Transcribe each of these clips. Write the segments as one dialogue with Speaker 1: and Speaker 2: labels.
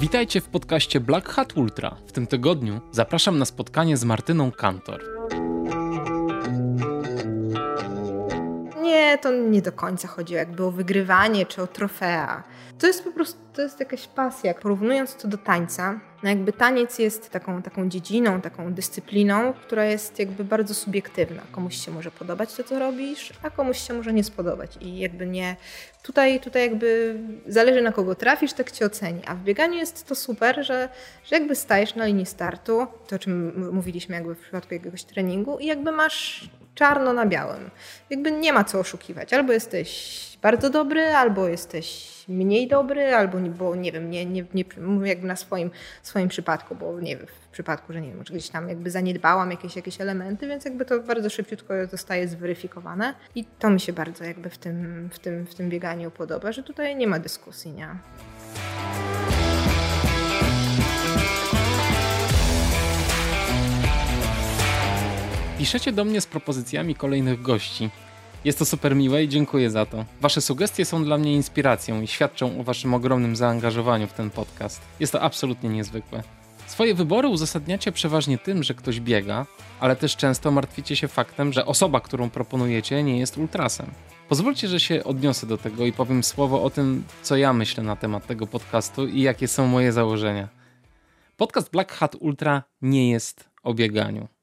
Speaker 1: Witajcie w podcaście Black Hat Ultra. W tym tygodniu zapraszam na spotkanie z Martyną Kantor.
Speaker 2: To nie do końca chodzi jakby o wygrywanie czy o trofea. To jest po prostu, to jest jakaś pasja. Porównując to do tańca, no jakby taniec jest taką, taką dziedziną, taką dyscypliną, która jest jakby bardzo subiektywna. Komuś się może podobać to, co robisz, a komuś się może nie spodobać. I jakby nie, tutaj, tutaj jakby zależy na kogo trafisz, tak cię oceni. A w bieganiu jest to super, że, że jakby stajesz na linii startu, to o czym mówiliśmy jakby w przypadku jakiegoś treningu i jakby masz czarno na białym. Jakby nie ma co oszukiwać. Albo jesteś bardzo dobry, albo jesteś mniej dobry, albo bo nie wiem, nie, nie, nie jakby na swoim, swoim przypadku, bo nie wiem, w przypadku, że nie wiem, może gdzieś tam jakby zaniedbałam jakieś, jakieś elementy, więc jakby to bardzo szybciutko zostaje zweryfikowane i to mi się bardzo jakby w tym, w tym, w tym bieganiu podoba, że tutaj nie ma dyskusji, nie?
Speaker 1: Piszecie do mnie z propozycjami kolejnych gości. Jest to super miłe i dziękuję za to. Wasze sugestie są dla mnie inspiracją i świadczą o waszym ogromnym zaangażowaniu w ten podcast. Jest to absolutnie niezwykłe. Swoje wybory uzasadniacie przeważnie tym, że ktoś biega, ale też często martwicie się faktem, że osoba, którą proponujecie, nie jest ultrasem. Pozwólcie, że się odniosę do tego i powiem słowo o tym, co ja myślę na temat tego podcastu i jakie są moje założenia. Podcast Black Hat Ultra nie jest o bieganiu.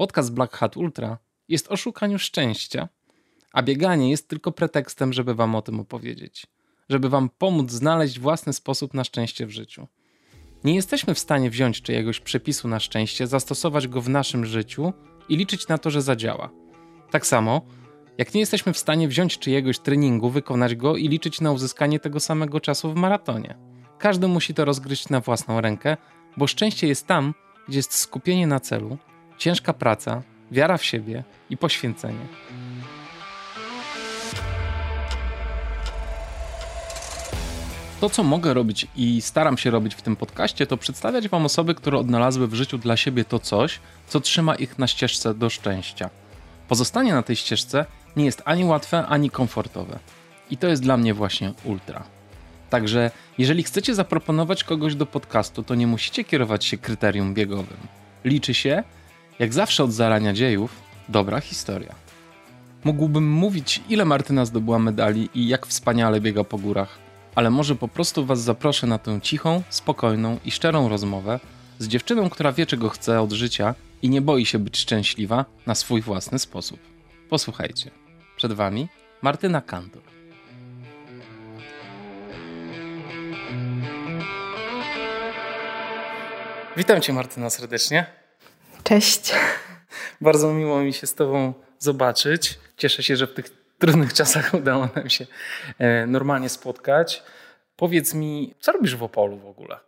Speaker 1: Podcast Black Hat Ultra jest o szukaniu szczęścia, a bieganie jest tylko pretekstem, żeby wam o tym opowiedzieć, żeby wam pomóc znaleźć własny sposób na szczęście w życiu. Nie jesteśmy w stanie wziąć czyjegoś przepisu na szczęście, zastosować go w naszym życiu i liczyć na to, że zadziała. Tak samo, jak nie jesteśmy w stanie wziąć czyjegoś treningu, wykonać go i liczyć na uzyskanie tego samego czasu w maratonie. Każdy musi to rozgryźć na własną rękę, bo szczęście jest tam, gdzie jest skupienie na celu, ciężka praca, wiara w siebie i poświęcenie. To, co mogę robić i staram się robić w tym podcaście, to przedstawiać Wam osoby, które odnalazły w życiu dla siebie to coś, co trzyma ich na ścieżce do szczęścia. Pozostanie na tej ścieżce nie jest ani łatwe, ani komfortowe. I to jest dla mnie właśnie ultra. Także, jeżeli chcecie zaproponować kogoś do podcastu, to nie musicie kierować się kryterium biegowym. Liczy się, jak zawsze od zarania dziejów, dobra historia. Mógłbym mówić, ile Martyna zdobyła medali i jak wspaniale biega po górach, ale może po prostu Was zaproszę na tę cichą, spokojną i szczerą rozmowę z dziewczyną, która wie, czego chce od życia i nie boi się być szczęśliwa na swój własny sposób. Posłuchajcie. Przed Wami Martyna Kantor. Witam Cię, Martyna, serdecznie.
Speaker 2: Cześć.
Speaker 1: Bardzo miło mi się z Tobą zobaczyć. Cieszę się, że w tych trudnych czasach udało nam się e, normalnie spotkać. Powiedz mi, co robisz w Opolu w ogóle?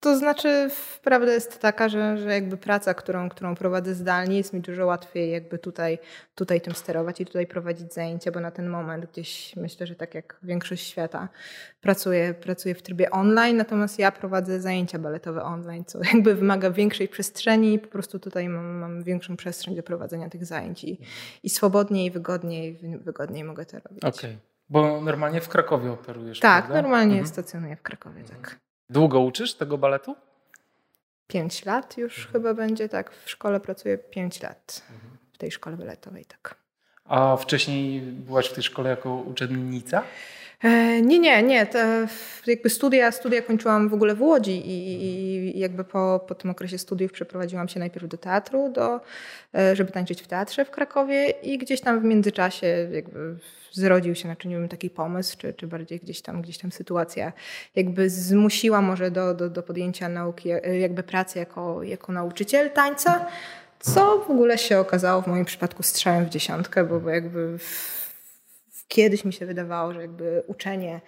Speaker 2: To znaczy, prawda jest taka, że, że jakby praca, którą, którą prowadzę zdalnie, jest mi dużo łatwiej jakby tutaj, tutaj tym sterować i tutaj prowadzić zajęcia, bo na ten moment gdzieś myślę, że tak jak większość świata pracuję, pracuję w trybie online, natomiast ja prowadzę zajęcia baletowe online, co jakby wymaga większej przestrzeni i po prostu tutaj mam, mam większą przestrzeń do prowadzenia tych zajęć i, i swobodniej, i wygodniej, wygodniej mogę to robić.
Speaker 1: Okej, okay. bo normalnie w Krakowie operujesz,
Speaker 2: Tak,
Speaker 1: prawda?
Speaker 2: normalnie mhm. stacjonuję w Krakowie, tak.
Speaker 1: Długo uczysz tego baletu?
Speaker 2: Pięć lat już mhm. chyba będzie, tak. W szkole pracuję pięć lat. Mhm. W tej szkole baletowej, tak.
Speaker 1: A wcześniej byłaś w tej szkole jako uczennica?
Speaker 2: E, nie, nie, nie. Jakby studia, studia kończyłam w ogóle w Łodzi i, i, jakby po, po tym okresie studiów przeprowadziłam się najpierw do teatru, do, e, żeby tańczyć w teatrze w Krakowie i gdzieś tam w międzyczasie jakby zrodził się, nie wiem, taki pomysł, czy, czy bardziej gdzieś tam, gdzieś tam sytuacja jakby zmusiła może do, do, do podjęcia nauki, jakby pracy jako, jako nauczyciel tańca, co w ogóle się okazało w moim przypadku strzałem w dziesiątkę, bo, bo jakby w, kiedyś mi się wydawało, że jakby uczenie,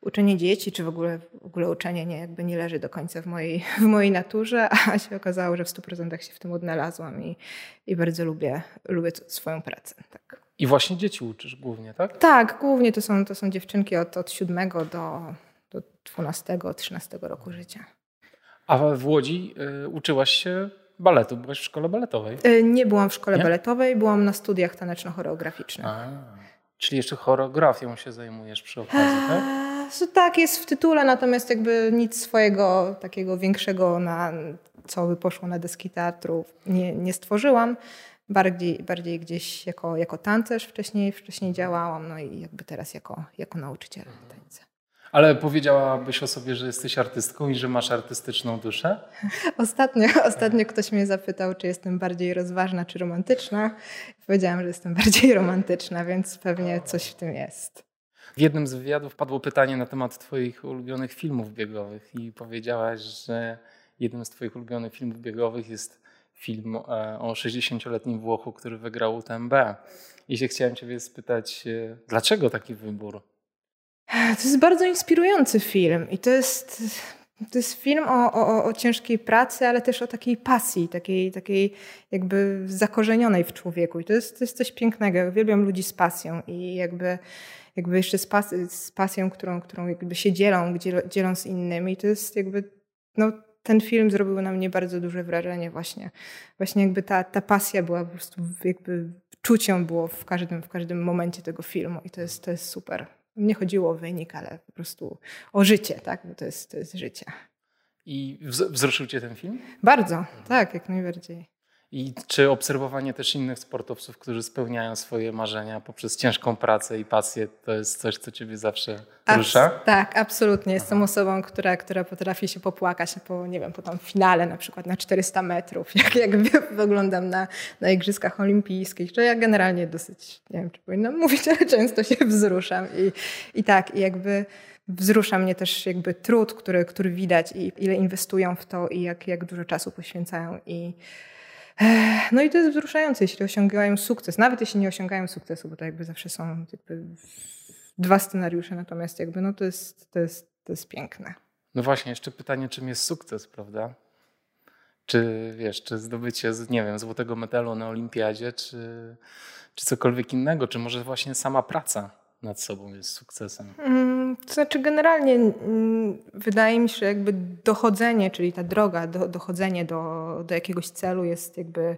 Speaker 2: uczenie dzieci, czy w ogóle, w ogóle uczenie nie, jakby nie leży do końca w mojej, w mojej naturze, a się okazało, że w 100% się w tym odnalazłam i, i bardzo lubię, lubię swoją pracę. Tak.
Speaker 1: I właśnie dzieci uczysz głównie, tak?
Speaker 2: Tak, głównie to są, to są dziewczynki od, od 7 do, do 12, 13 roku życia.
Speaker 1: A w Łodzi y, uczyłaś się baletu? Byłaś w szkole baletowej?
Speaker 2: Y, nie byłam w szkole nie? baletowej, byłam na studiach taneczno-choreograficznych. A.
Speaker 1: Czyli jeszcze choreografią się zajmujesz przy okazji, tak?
Speaker 2: Eee, tak, jest w tytule, natomiast jakby nic swojego takiego większego, na co by poszło na deski teatru, nie, nie stworzyłam. Bardziej, bardziej gdzieś jako, jako tancerz wcześniej, wcześniej działałam, no i jakby teraz jako, jako nauczyciel tańca.
Speaker 1: Ale powiedziałabyś o sobie, że jesteś artystką i że masz artystyczną duszę?
Speaker 2: Ostatnio, ostatnio ktoś mnie zapytał, czy jestem bardziej rozważna, czy romantyczna. Powiedziałam, że jestem bardziej romantyczna, więc pewnie coś w tym jest.
Speaker 1: W jednym z wywiadów padło pytanie na temat Twoich ulubionych filmów biegowych i powiedziałaś, że jednym z Twoich ulubionych filmów biegowych jest film e, o 60-letnim Włochu, który wygrał UTMB. I się chciałem Ciebie spytać, e, dlaczego taki wybór?
Speaker 2: To jest bardzo inspirujący film i to jest, to jest film o, o, o ciężkiej pracy, ale też o takiej pasji, takiej, takiej jakby zakorzenionej w człowieku. I to jest, to jest coś pięknego. Ja uwielbiam ludzi z pasją i jakby, jakby jeszcze z, pas, z pasją, którą, którą jakby się dzielą, dzielą z innymi. I to jest jakby, no, ten film zrobił na mnie bardzo duże wrażenie właśnie. Właśnie jakby ta, ta pasja była po prostu jakby czuciem było w każdym, w każdym momencie tego filmu i to jest, to jest super nie chodziło o wynik, ale po prostu o życie, tak? Bo to jest, to jest życie.
Speaker 1: I wzruszył Cię ten film?
Speaker 2: Bardzo, tak, jak najbardziej.
Speaker 1: I czy obserwowanie też innych sportowców, którzy spełniają swoje marzenia poprzez ciężką pracę i pasję, to jest coś, co ciebie zawsze Abs rusza?
Speaker 2: Tak, absolutnie. Jestem Aha. osobą, która, która potrafi się popłakać po, nie wiem, po tam finale na przykład na 400 metrów, jak, jak wyglądam na, na Igrzyskach Olimpijskich, że ja generalnie dosyć, nie wiem, czy powinnam mówić, ale często się wzruszam i, i tak, i jakby wzrusza mnie też jakby trud, który, który widać i ile inwestują w to i jak, jak dużo czasu poświęcają i no i to jest wzruszające, jeśli osiągają sukces, nawet jeśli nie osiągają sukcesu, bo to jakby zawsze są jakby dwa scenariusze, natomiast jakby no to jest, to jest, to jest piękne.
Speaker 1: No właśnie, jeszcze pytanie, czym jest sukces, prawda? Czy wiesz, czy zdobycie, nie wiem, złotego medalu na olimpiadzie, czy, czy cokolwiek innego, czy może właśnie sama praca nad sobą jest sukcesem?
Speaker 2: Mm, to znaczy generalnie mm, wydaje mi się, że jakby dochodzenie, czyli ta droga, do, dochodzenie do, do jakiegoś celu jest jakby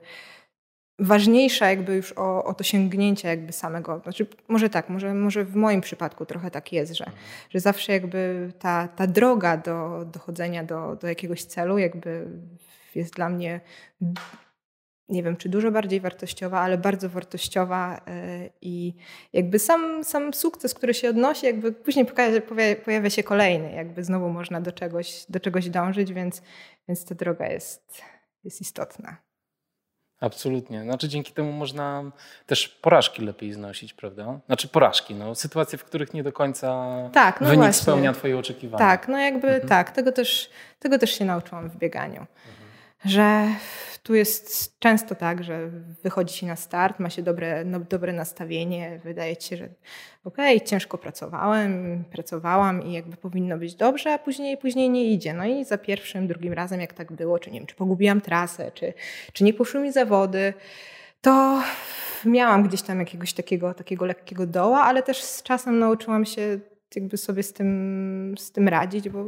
Speaker 2: ważniejsza jakby już o, o to sięgnięcie jakby samego. Znaczy, może tak, może, może w moim przypadku trochę tak jest, że, że zawsze jakby ta, ta droga do dochodzenia do, do jakiegoś celu jakby jest dla mnie nie wiem, czy dużo bardziej wartościowa, ale bardzo wartościowa e, i jakby sam, sam sukces, który się odnosi, jakby później pojawia się kolejny, jakby znowu można do czegoś, do czegoś dążyć, więc, więc ta droga jest, jest istotna.
Speaker 1: Absolutnie. Znaczy dzięki temu można też porażki lepiej znosić, prawda? Znaczy porażki, no, sytuacje, w których nie do końca tak, no wynik właśnie. spełnia twoje oczekiwania.
Speaker 2: Tak, no jakby mhm. tak, tego też, tego też się nauczyłam w bieganiu. Mhm że tu jest często tak, że wychodzi się na start, ma się dobre, no, dobre nastawienie, wydaje się, że okej, okay, ciężko pracowałem, pracowałam i jakby powinno być dobrze, a później, później nie idzie. No i za pierwszym, drugim razem, jak tak było, czy nie wiem, czy pogubiłam trasę, czy, czy nie poszły mi zawody, to miałam gdzieś tam jakiegoś takiego, takiego lekkiego doła, ale też z czasem nauczyłam się jakby sobie z tym, z tym radzić, bo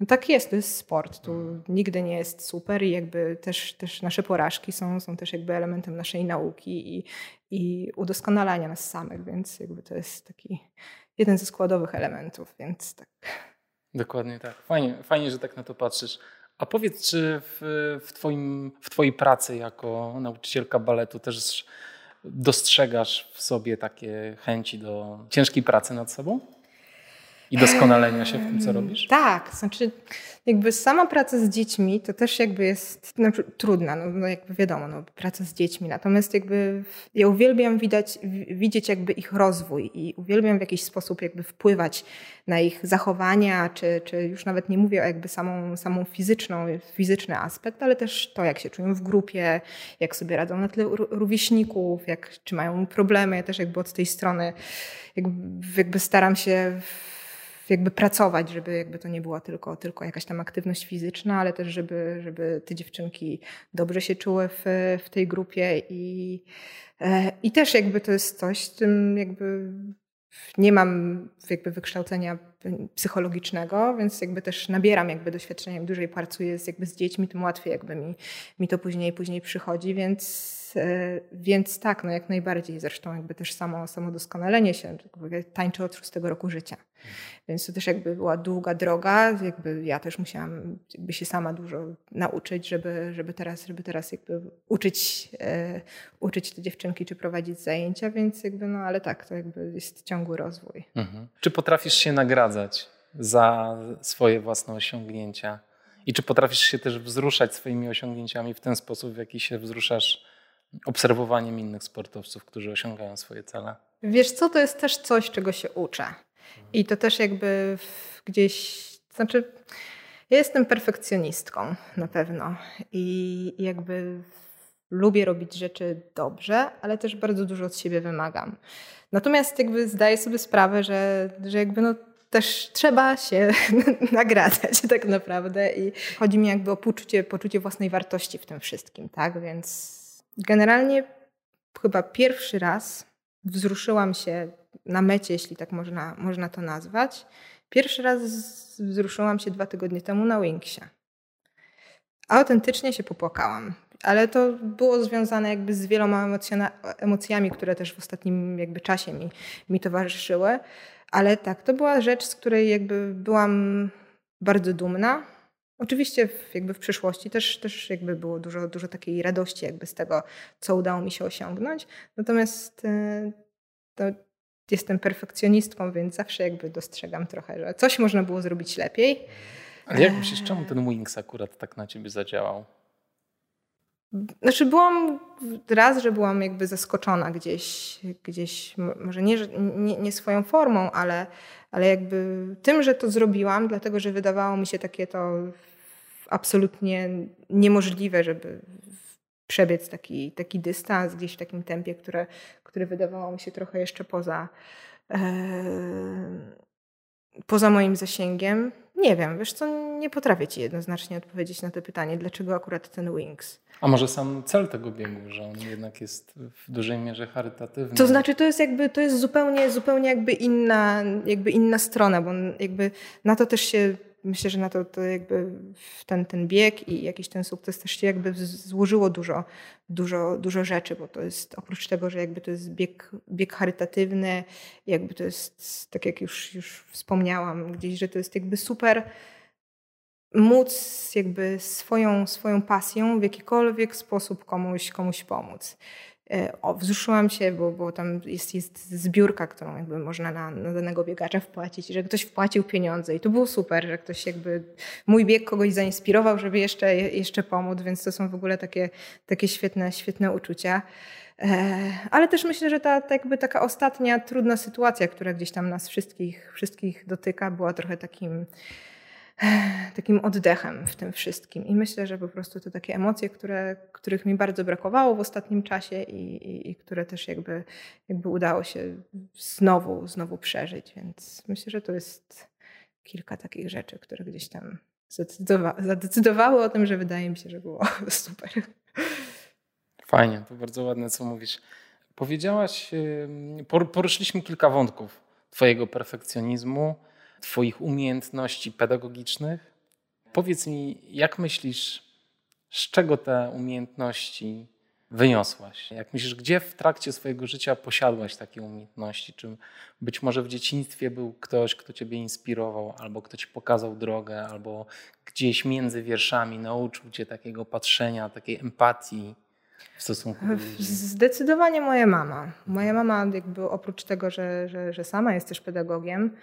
Speaker 2: no tak jest, to jest sport, tu nigdy nie jest super i jakby też, też nasze porażki są, są też jakby elementem naszej nauki i, i udoskonalania nas samych, więc jakby to jest taki jeden ze składowych elementów, więc tak.
Speaker 1: Dokładnie tak. Fajnie, fajnie że tak na to patrzysz. A powiedz, czy w, w, twoim, w Twojej pracy jako nauczycielka baletu też dostrzegasz w sobie takie chęci do ciężkiej pracy nad sobą? I doskonalenia się w tym, co robisz?
Speaker 2: Tak, znaczy jakby sama praca z dziećmi to też jakby jest znaczy, trudna, no, no jakby wiadomo, no, praca z dziećmi, natomiast jakby ja uwielbiam widać, widzieć jakby ich rozwój i uwielbiam w jakiś sposób jakby wpływać na ich zachowania, czy, czy już nawet nie mówię o jakby samą, samą fizyczną, fizyczny aspekt, ale też to, jak się czują w grupie, jak sobie radzą na tle rówieśników, jak, czy mają problemy, ja też jakby od tej strony jakby, jakby staram się jakby pracować, żeby jakby to nie była tylko, tylko jakaś tam aktywność fizyczna, ale też żeby, żeby te dziewczynki dobrze się czuły w, w tej grupie i, e, i też jakby to jest coś, tym jakby nie mam jakby wykształcenia psychologicznego, więc jakby też nabieram jakby doświadczenia, im dłużej pracuję z, jakby z dziećmi, tym łatwiej jakby mi, mi to później później przychodzi, więc więc tak, no jak najbardziej. Zresztą jakby też samo, samo doskonalenie się, tańczę od szóstego roku życia. Więc to też jakby była długa droga, jakby ja też musiałam jakby się sama dużo nauczyć, żeby, żeby teraz, żeby teraz jakby uczyć, e, uczyć te dziewczynki, czy prowadzić zajęcia, więc jakby no ale tak, to jakby jest ciągły rozwój. Mhm.
Speaker 1: Czy potrafisz się nagradzać za swoje własne osiągnięcia? I czy potrafisz się też wzruszać swoimi osiągnięciami w ten sposób, w jaki się wzruszasz obserwowaniem innych sportowców, którzy osiągają swoje cele?
Speaker 2: Wiesz co, to jest też coś, czego się uczę. I to też jakby gdzieś, znaczy ja jestem perfekcjonistką na pewno i jakby lubię robić rzeczy dobrze, ale też bardzo dużo od siebie wymagam. Natomiast jakby zdaję sobie sprawę, że, że jakby no też trzeba się nagradzać tak naprawdę i chodzi mi jakby o poczucie, poczucie własnej wartości w tym wszystkim, tak? Więc Generalnie chyba pierwszy raz wzruszyłam się na mecie, jeśli tak można, można to nazwać. Pierwszy raz wzruszyłam się dwa tygodnie temu na Wingsie. Autentycznie się popłakałam, ale to było związane jakby z wieloma emocjami, które też w ostatnim jakby czasie mi, mi towarzyszyły. Ale tak, to była rzecz, z której jakby byłam bardzo dumna, Oczywiście w, jakby w przyszłości też, też jakby było dużo, dużo takiej radości jakby z tego, co udało mi się osiągnąć. Natomiast e, to jestem perfekcjonistką, więc zawsze jakby dostrzegam trochę, że coś można było zrobić lepiej.
Speaker 1: Ale jak myślisz, czemu ten Wings akurat tak na ciebie zadziałał?
Speaker 2: Znaczy byłam raz, że byłam jakby zaskoczona gdzieś, gdzieś może nie, nie, nie, swoją formą, ale, ale jakby tym, że to zrobiłam, dlatego że wydawało mi się takie to absolutnie niemożliwe, żeby przebiec taki, taki dystans gdzieś w takim tempie, które, które wydawało mi się trochę jeszcze poza, e, poza moim zasięgiem. Nie wiem, wiesz co, nie potrafię ci jednoznacznie odpowiedzieć na to pytanie, dlaczego akurat ten Wings.
Speaker 1: A może sam cel tego biegu, że on jednak jest w dużej mierze charytatywny?
Speaker 2: To znaczy, to jest jakby, to jest zupełnie, zupełnie jakby inna, jakby inna strona, bo jakby na to też się myślę, że na to, to jakby ten, ten bieg i jakiś ten sukces też się jakby złożyło dużo, dużo, dużo rzeczy, bo to jest oprócz tego, że jakby to jest bieg, bieg charytatywny, jakby to jest, tak jak już, już wspomniałam gdzieś, że to jest jakby super móc jakby swoją, swoją pasją w jakikolwiek sposób komuś, komuś pomóc. E, o, wzruszyłam się, bo, bo tam jest, jest zbiórka, którą jakby można na, na danego biegacza wpłacić, że ktoś wpłacił pieniądze i to było super, że ktoś jakby mój bieg kogoś zainspirował, żeby jeszcze, jeszcze pomóc, więc to są w ogóle takie, takie świetne, świetne uczucia. E, ale też myślę, że ta, ta jakby taka ostatnia trudna sytuacja, która gdzieś tam nas wszystkich, wszystkich dotyka, była trochę takim takim oddechem w tym wszystkim. I myślę, że po prostu to takie emocje, które, których mi bardzo brakowało w ostatnim czasie i, i, i które też jakby, jakby udało się znowu, znowu przeżyć. Więc myślę, że to jest kilka takich rzeczy, które gdzieś tam zadecydowa zadecydowały o tym, że wydaje mi się, że było super.
Speaker 1: Fajnie, to bardzo ładne, co mówisz. Powiedziałaś, poruszyliśmy kilka wątków Twojego perfekcjonizmu Twoich umiejętności pedagogicznych. Powiedz mi, jak myślisz, z czego te umiejętności wyniosłaś? Jak myślisz, gdzie w trakcie swojego życia posiadłaś takie umiejętności? Czy być może w dzieciństwie był ktoś, kto ciebie inspirował, albo kto ci pokazał drogę, albo gdzieś między wierszami nauczył cię takiego patrzenia, takiej empatii? W stosunku do
Speaker 2: Zdecydowanie moja mama. Moja mama jakby oprócz tego, że, że, że sama jest też pedagogiem,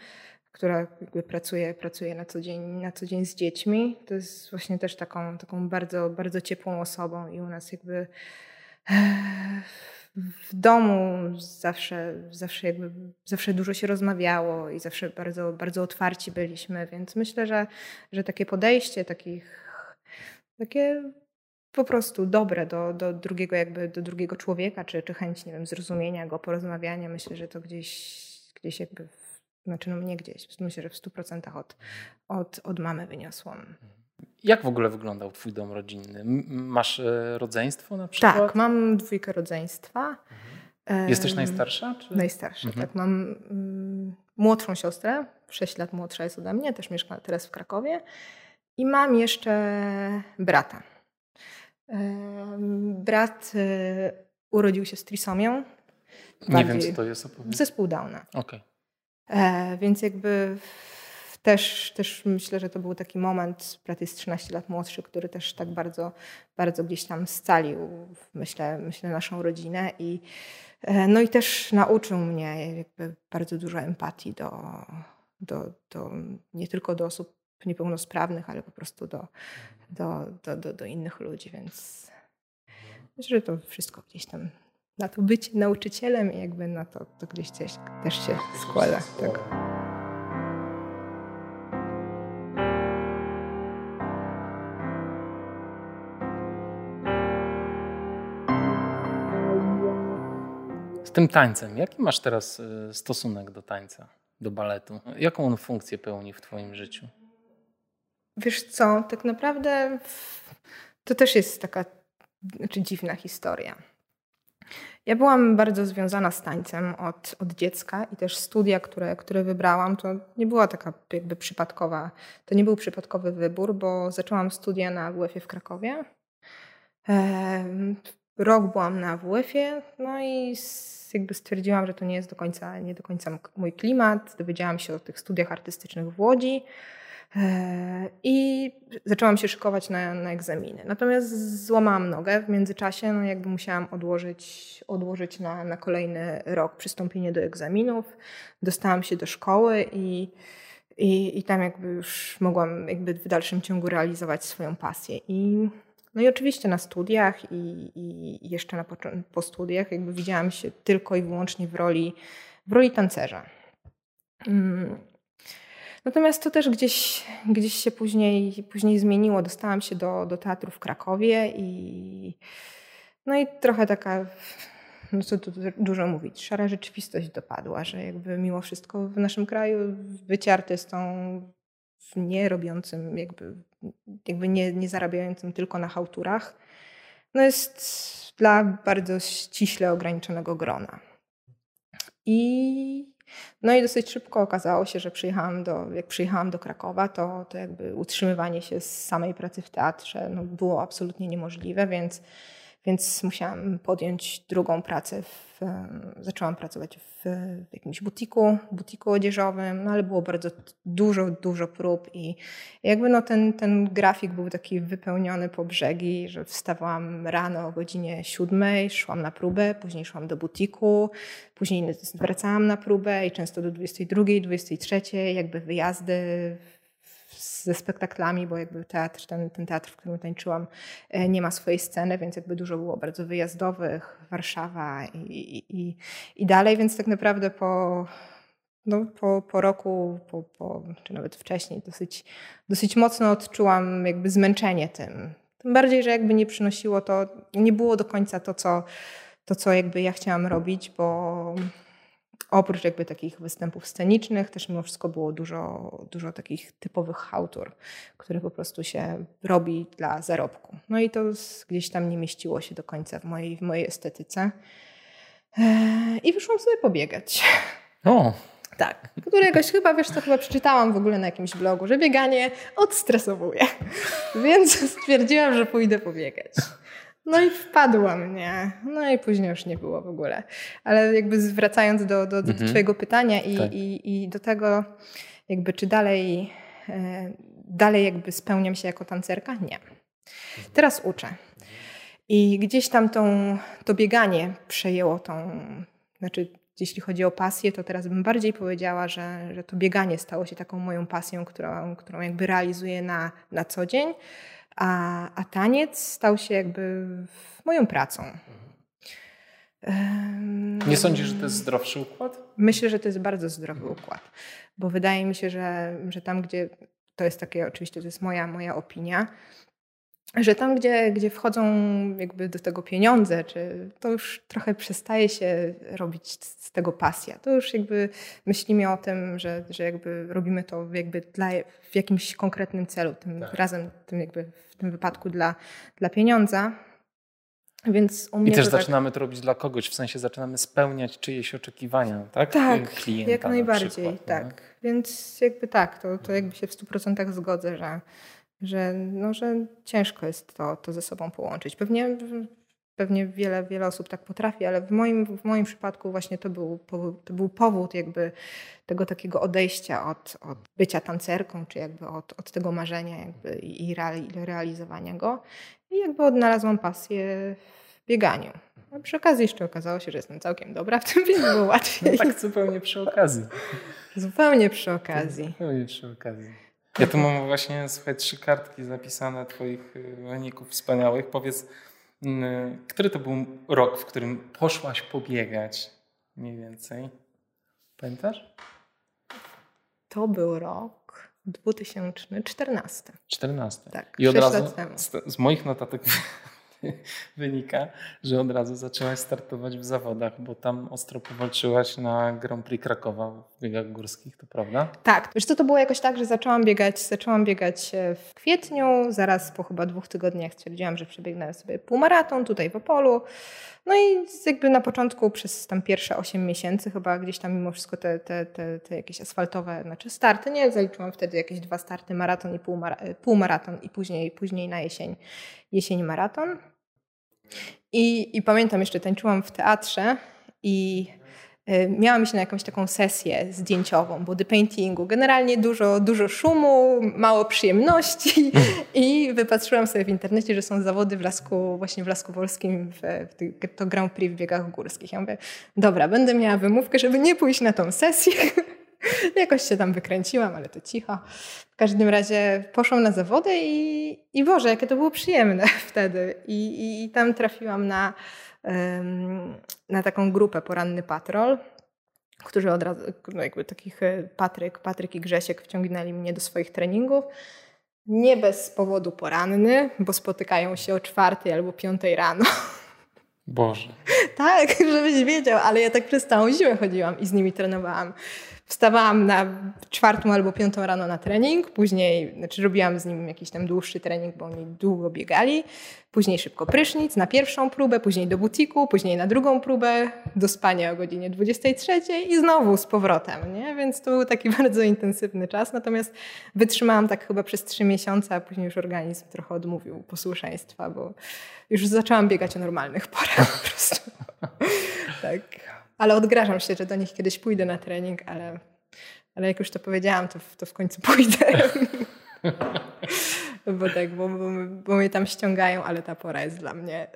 Speaker 2: która pracuje, pracuje na, co dzień, na co dzień z dziećmi. To jest właśnie też taką, taką bardzo, bardzo ciepłą osobą i u nas jakby w domu zawsze, zawsze, jakby, zawsze dużo się rozmawiało i zawsze bardzo, bardzo otwarci byliśmy, więc myślę, że, że takie podejście takich, takie po prostu dobre do, do drugiego jakby, do drugiego człowieka, czy, czy chęć, nie wiem, zrozumienia go, porozmawiania, myślę, że to gdzieś, gdzieś jakby znaczy no mnie gdzieś, myślę, że w 100% od, od, od mamy wyniosłam.
Speaker 1: Jak w ogóle wyglądał twój dom rodzinny? Masz e, rodzeństwo na przykład?
Speaker 2: Tak, mam dwójkę rodzeństwa.
Speaker 1: Mhm. Jesteś najstarsza?
Speaker 2: Czy? Najstarsza, mhm. tak. Mam mm, młodszą siostrę, 6 lat młodsza jest ode mnie, też mieszka teraz w Krakowie. I mam jeszcze brata. Brat e, urodził się z trisomią.
Speaker 1: Nie wiem, co to jest.
Speaker 2: Opowiedz. Zespół Downa.
Speaker 1: Okay.
Speaker 2: E, więc jakby też, też myślę, że to był taki moment, brat jest 13 lat młodszy, który też tak bardzo, bardzo gdzieś tam scalił, myślę, myślę naszą rodzinę i e, no i też nauczył mnie jakby bardzo dużo empatii do, do, do, nie tylko do osób niepełnosprawnych, ale po prostu do, do, do, do, do innych ludzi, więc myślę, że to wszystko gdzieś tam na to być nauczycielem i jakby na to, to gdzieś też, też się składa. Tak.
Speaker 1: Z tym tańcem, jaki masz teraz y, stosunek do tańca, do baletu? Jaką on funkcję pełni w Twoim życiu?
Speaker 2: Wiesz co, tak naprawdę to też jest taka znaczy dziwna historia. Ja byłam bardzo związana z tańcem od, od dziecka i też studia, które, które wybrałam, to nie była taka jakby przypadkowa, to nie był przypadkowy wybór, bo zaczęłam studia na WF-ie w Krakowie. rok byłam na WF-ie, no i jakby stwierdziłam, że to nie jest do końca, nie do końca mój klimat. Dowiedziałam się o tych studiach artystycznych w Łodzi. I zaczęłam się szykować na, na egzaminy. Natomiast złamałam nogę w międzyczasie, no jakby musiałam odłożyć, odłożyć na, na kolejny rok przystąpienie do egzaminów. Dostałam się do szkoły i, i, i tam jakby już mogłam jakby w dalszym ciągu realizować swoją pasję. I, no i oczywiście na studiach i, i jeszcze na, po studiach jakby widziałam się tylko i wyłącznie w roli, w roli tancerza. Natomiast to też gdzieś, gdzieś się później, później zmieniło. Dostałam się do, do teatru w Krakowie i no i trochę taka, no co tu dużo mówić, szara rzeczywistość dopadła, że jakby mimo wszystko w naszym kraju bycie artystą nie robiącym, jakby, jakby nie, nie zarabiającym tylko na hałturach, no jest dla bardzo ściśle ograniczonego grona. I no i dosyć szybko okazało się, że przyjechałam do, jak przyjechałam do Krakowa, to, to jakby utrzymywanie się z samej pracy w teatrze no, było absolutnie niemożliwe, więc więc musiałam podjąć drugą pracę. W, zaczęłam pracować w, w jakimś butiku, butiku odzieżowym, no ale było bardzo dużo, dużo prób i jakby no ten, ten grafik był taki wypełniony po brzegi, że wstawałam rano o godzinie siódmej, szłam na próbę, później szłam do butiku, później wracałam na próbę i często do 22, 23, jakby wyjazdy ze spektaklami, bo jakby teatr, ten, ten teatr, w którym tańczyłam, e, nie ma swojej sceny, więc jakby dużo było bardzo wyjazdowych, Warszawa i, i, i dalej, więc tak naprawdę po, no, po, po roku, po, po, czy nawet wcześniej, dosyć, dosyć mocno odczułam jakby zmęczenie tym. Tym bardziej, że jakby nie przynosiło to, nie było do końca to, co, to, co jakby ja chciałam robić, bo oprócz jakby takich występów scenicznych, też mimo wszystko było dużo, dużo takich typowych hałtur, które po prostu się robi dla zarobku. No i to gdzieś tam nie mieściło się do końca w mojej, w mojej estetyce. Eee, I wyszłam sobie pobiegać.
Speaker 1: O!
Speaker 2: Tak, któregoś chyba, wiesz co, chyba przeczytałam w ogóle na jakimś blogu, że bieganie odstresowuje. Więc stwierdziłam, że pójdę pobiegać. No i wpadła mnie. No i później już nie było w ogóle. Ale jakby wracając do, do, do mhm. Twojego pytania i, tak. i, i do tego, jakby czy dalej, e, dalej jakby spełniam się jako tancerka? Nie. Teraz uczę. I gdzieś tam tą, to bieganie przejęło tą, znaczy jeśli chodzi o pasję, to teraz bym bardziej powiedziała, że, że to bieganie stało się taką moją pasją, którą, którą jakby realizuję na, na co dzień a, a taniec stał się jakby moją pracą.
Speaker 1: Nie sądzisz, że to jest zdrowszy układ?
Speaker 2: Myślę, że to jest bardzo zdrowy układ, bo wydaje mi się, że, że tam, gdzie to jest takie, oczywiście to jest moja, moja opinia, że tam, gdzie, gdzie wchodzą jakby do tego pieniądze, czy to już trochę przestaje się robić z tego pasja. To już jakby myślimy o tym, że, że jakby robimy to jakby dla, w jakimś konkretnym celu, tym tak. razem tym jakby w tym wypadku dla, dla pieniądza. Więc u mnie
Speaker 1: I też
Speaker 2: tak-
Speaker 1: zaczynamy to robić dla kogoś, w sensie zaczynamy spełniać czyjeś oczekiwania, tak?
Speaker 2: Tak,
Speaker 1: Klienta
Speaker 2: jak
Speaker 1: na
Speaker 2: najbardziej,
Speaker 1: przykład, nie?
Speaker 2: tak. Więc jakby tak, to, to jakby się w 100% zgodzę, że, że, no, że ciężko jest to, to ze sobą połączyć. Pewnie, pewnie wiele, wiele osób tak potrafi, ale w moim, w moim przypadku właśnie to był, powód- to był powód jakby tego takiego odejścia od, od bycia tancerką, czy jakby od, od tego marzenia jakby i i reali- realizowania go. I jakby odnalazłam pasję w bieganiu. A przy okazji jeszcze okazało się, że jestem całkiem dobra w tym, więc było łatwiej.
Speaker 1: No tak zupełnie przy okazji.
Speaker 2: Zupełnie przy okazji.
Speaker 1: Zupełnie przy okazji. Ja tu mam właśnie, słuchaj, trzy kartki zapisane twoich wyników wspaniałych. Powiedz, mm, który to był rok, w którym poszłaś pobiegać mniej więcej? Pamiętasz?
Speaker 2: To był rok 2014.
Speaker 1: 14.
Speaker 2: Tak,
Speaker 1: I od razu z, z moich notatek wynika, że od razu zaczęłaś startować w zawodach, bo tam ostro powalczyłaś na Grand Prix Krakowa w biegach górskich, to prawda?
Speaker 2: Tak, wiesz co, to było jakoś tak, że zaczęłam biegać, zaczęłam biegać e, w kwietniu, zaraz po chyba dwóch tygodniach stwierdziłam, że przebiegnę sobie półmaraton tutaj w Opolu. No i jakby na początku przez tam pierwsze 8 miesięcy chyba gdzieś tam mimo wszystko te, te, te, te jakieś asfaltowe, znaczy starty, nie, zaliczyłam wtedy jakieś dwa starty, maraton i półmara, e, półmaraton i później, później na jesień, jesień maraton. I, I pamiętam jeszcze tańczyłam w teatrze i y, miałam iść na jakąś taką sesję zdjęciową, body paintingu. Generalnie dużo, dużo szumu, mało przyjemności i wypatrzyłam sobie w internecie, że są zawody w Lasku, właśnie w Lasku Wolskim, w, w to Grand Prix w biegach górskich. Ja mówię, dobra, będę miała wymówkę, żeby nie pójść na tą sesję. Jakoś się tam wykręciłam, ale to cicho. W każdym razie poszłam na zawody i, i Boże, jakie to było przyjemne wtedy. I, i, i tam trafiłam na, em, na taką grupę Poranny Patrol, którzy od razu, no jakby takich e, Patryk, Patryk i Grzesiek wciągnęli mnie do swoich treningów. Nie bez powodu poranny, bo spotykają się o czwartej albo piątej rano.
Speaker 1: Boże.
Speaker 2: Tak, żebyś wiedział, ale ja tak przez całą zimę chodziłam i z nimi trenowałam. Wstawałam na czwartą albo piątą rano na trening, później, znaczy robiłam z nim jakiś tam dłuższy trening, bo oni długo biegali, później szybko prysznic na pierwszą próbę, później do butiku, później na drugą próbę, do spania o godzinie 23 i znowu z powrotem, nie? Więc to był taki bardzo intensywny czas, natomiast wytrzymałam tak chyba przez trzy miesiące, a później już organizm trochę odmówił posłuszeństwa, bo już zaczęłam biegać o normalnych porach po prostu. tak. Ale odgrażam się, że do nich kiedyś pójdę na trening, ale, ale jak już to powiedziałam, to, to w końcu pójdę. bo tak, bo, bo, bo mnie tam ściągają, ale ta pora jest dla mnie...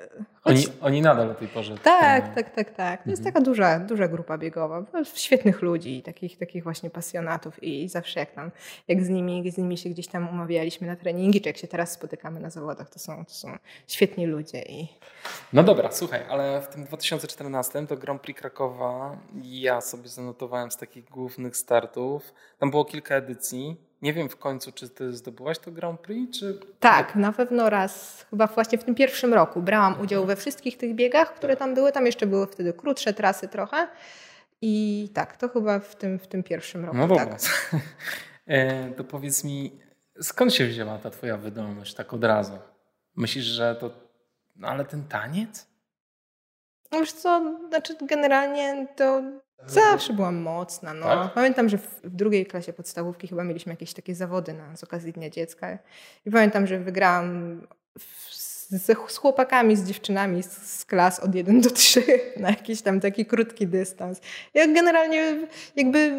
Speaker 2: Choć,
Speaker 1: Oni, oni nadal o tej porze.
Speaker 2: tak, tak, tak, tak. To jest taka duża, duża grupa biegowa, świetnych ludzi, takich, takich właśnie pasjonatów i zawsze jak tam, jak z nimi, z nimi się gdzieś tam umawialiśmy na treningi, czy jak się teraz spotykamy na zawodach, to są, to są świetni ludzie i
Speaker 1: No dobra, słuchaj, ale w tym 2014 to Grand Prix Krakowa ja sobie zanotowałem z takich głównych startów. Tam było kilka edycji. Nie wiem w końcu, czy ty zdobyłaś to Grand Prix, czy...
Speaker 2: Tak, na pewno raz, chyba właśnie w tym pierwszym roku brałam udział we wszystkich tych biegach, które tam były. Tam jeszcze były wtedy krótsze trasy trochę. I tak, to chyba w tym, w tym pierwszym roku.
Speaker 1: No dobra.
Speaker 2: tak.
Speaker 1: E, to powiedz mi, skąd się wzięła ta twoja wydolność tak od razu? Myślisz, że to... No ale ten taniec?
Speaker 2: No Wiesz co, znaczy generalnie to zawsze byłam mocna. No.
Speaker 1: Tak?
Speaker 2: Pamiętam, że w, w drugiej klasie podstawówki chyba mieliśmy jakieś takie zawody na, z okazji Dnia Dziecka. I pamiętam, że wygrałam w, z, z chłopakami, z dziewczynami z, z klas od 1 do 3 na jakiś tam taki krótki dystans. Ja generalnie jakby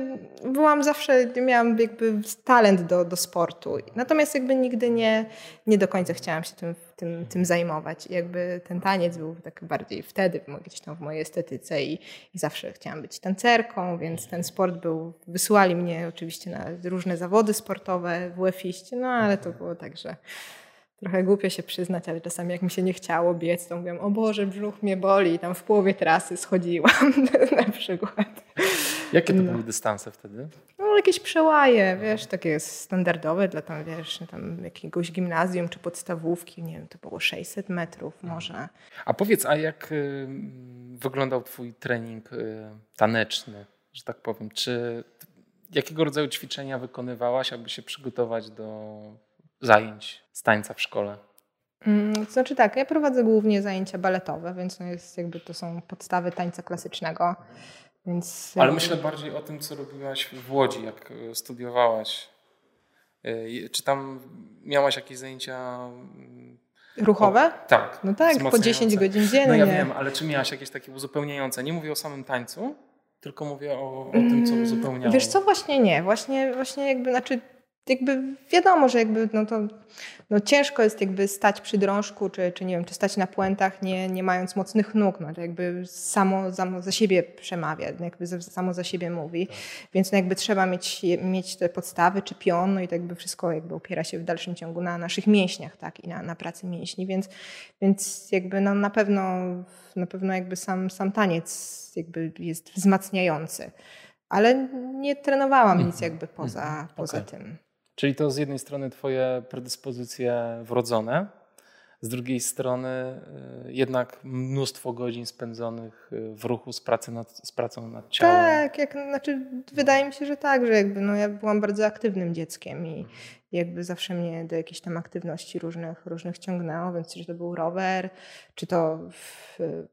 Speaker 2: byłam zawsze, miałam jakby talent do, do sportu. Natomiast jakby nigdy nie, nie do końca chciałam się tym, tym, tym zajmować. I jakby ten taniec był tak bardziej wtedy gdzieś tam w mojej estetyce i, i zawsze chciałam być tancerką, więc ten sport był, wysyłali mnie oczywiście na różne zawody sportowe w UEFiście, no ale to było tak, że trochę głupio się przyznać, ale czasami jak mi się nie chciało biec, to mówiłam, o Boże, brzuch mnie boli i tam w połowie trasy schodziłam na przykład.
Speaker 1: Jakie to
Speaker 2: No.
Speaker 1: były dystanse wtedy?
Speaker 2: No jakieś przełaje, wiesz, takie standardowe dla tam, wiesz, tam jakiegoś gimnazjum czy podstawówki, nie wiem, to było 600 metrów może.
Speaker 1: A powiedz, a jak y, wyglądał twój trening y, taneczny, że tak powiem? Czy jakiego rodzaju ćwiczenia wykonywałaś, aby się przygotować do zajęć z tańca w szkole?
Speaker 2: Mm, to znaczy tak, ja prowadzę głównie zajęcia baletowe, więc no jest jakby to są podstawy tańca klasycznego. Więc
Speaker 1: Ale myślę bardziej o tym, co robiłaś w Łodzi, jak e, studiowałaś. E, czy tam miałaś jakieś zajęcia
Speaker 2: mm, Ruchowe?
Speaker 1: O, tak.
Speaker 2: No tak, po 10 godzin dziennie. No
Speaker 1: ja wiem, ale czy miałaś jakieś takie uzupełniające? Nie mówię o samym tańcu, tylko mówię o, o tym, co mm, uzupełniało.
Speaker 2: Wiesz co, właśnie nie. Właśnie, właśnie jakby, znaczy jakby wiadomo, że jakby no to no ciężko jest jakby stać przy drążku, czy, czy nie wiem, czy stać na puentach, nie, nie mając mocnych nóg, no to jakby samo, samo za siebie przemawia, jakby samo za siebie mówi, tak. więc no jakby trzeba mieć, mieć te podstawy, czy pion, no i to jakby wszystko jakby opiera się w dalszym ciągu na naszych mięśniach, tak, i na, na pracy mięśni, więc, więc jakby no na pewno, na pewno jakby sam, sam taniec jakby jest wzmacniający ale nie trenowałam nic mhm. jakby poza, mhm. poza okay. tym.
Speaker 1: Czyli to z jednej strony twoje predyspozycje wrodzone, z drugiej strony y, jednak mnóstwo godzin spędzonych y, w ruchu z, pracy nad, z pracą nad ciałem.
Speaker 2: Tak, jak, znaczy, wydaje mi się, że tak, że jakby, no, ja byłam bardzo aktywnym dzieckiem i jakby zawsze mnie do jakichś tam aktywności różnych, różnych ciągnęło, więc czy to był rower, czy to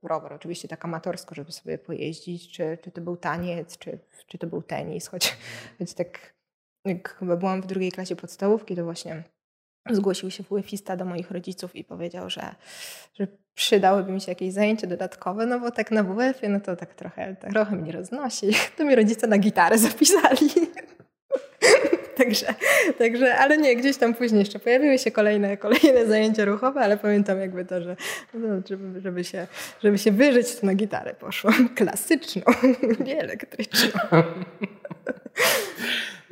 Speaker 2: rower oczywiście tak amatorsko, żeby sobie pojeździć, czy, czy to był taniec, czy, czy to był tenis, choć, choć tak jak chyba byłam w drugiej klasie podstawówki, to właśnie zgłosił się WF-ista do moich rodziców i powiedział, że, że przydałyby mi się jakieś zajęcie dodatkowe, no bo tak na WF-ie, no to tak trochę, tak trochę mnie roznosi. To mi rodzice na gitarę zapisali. także, także, ale nie, gdzieś tam później jeszcze pojawiły się kolejne, kolejne zajęcia ruchowe, ale pamiętam jakby to, że no, żeby, żeby, się, żeby się wyżyć, to na gitarę poszłam. Klasyczną, nie elektryczną.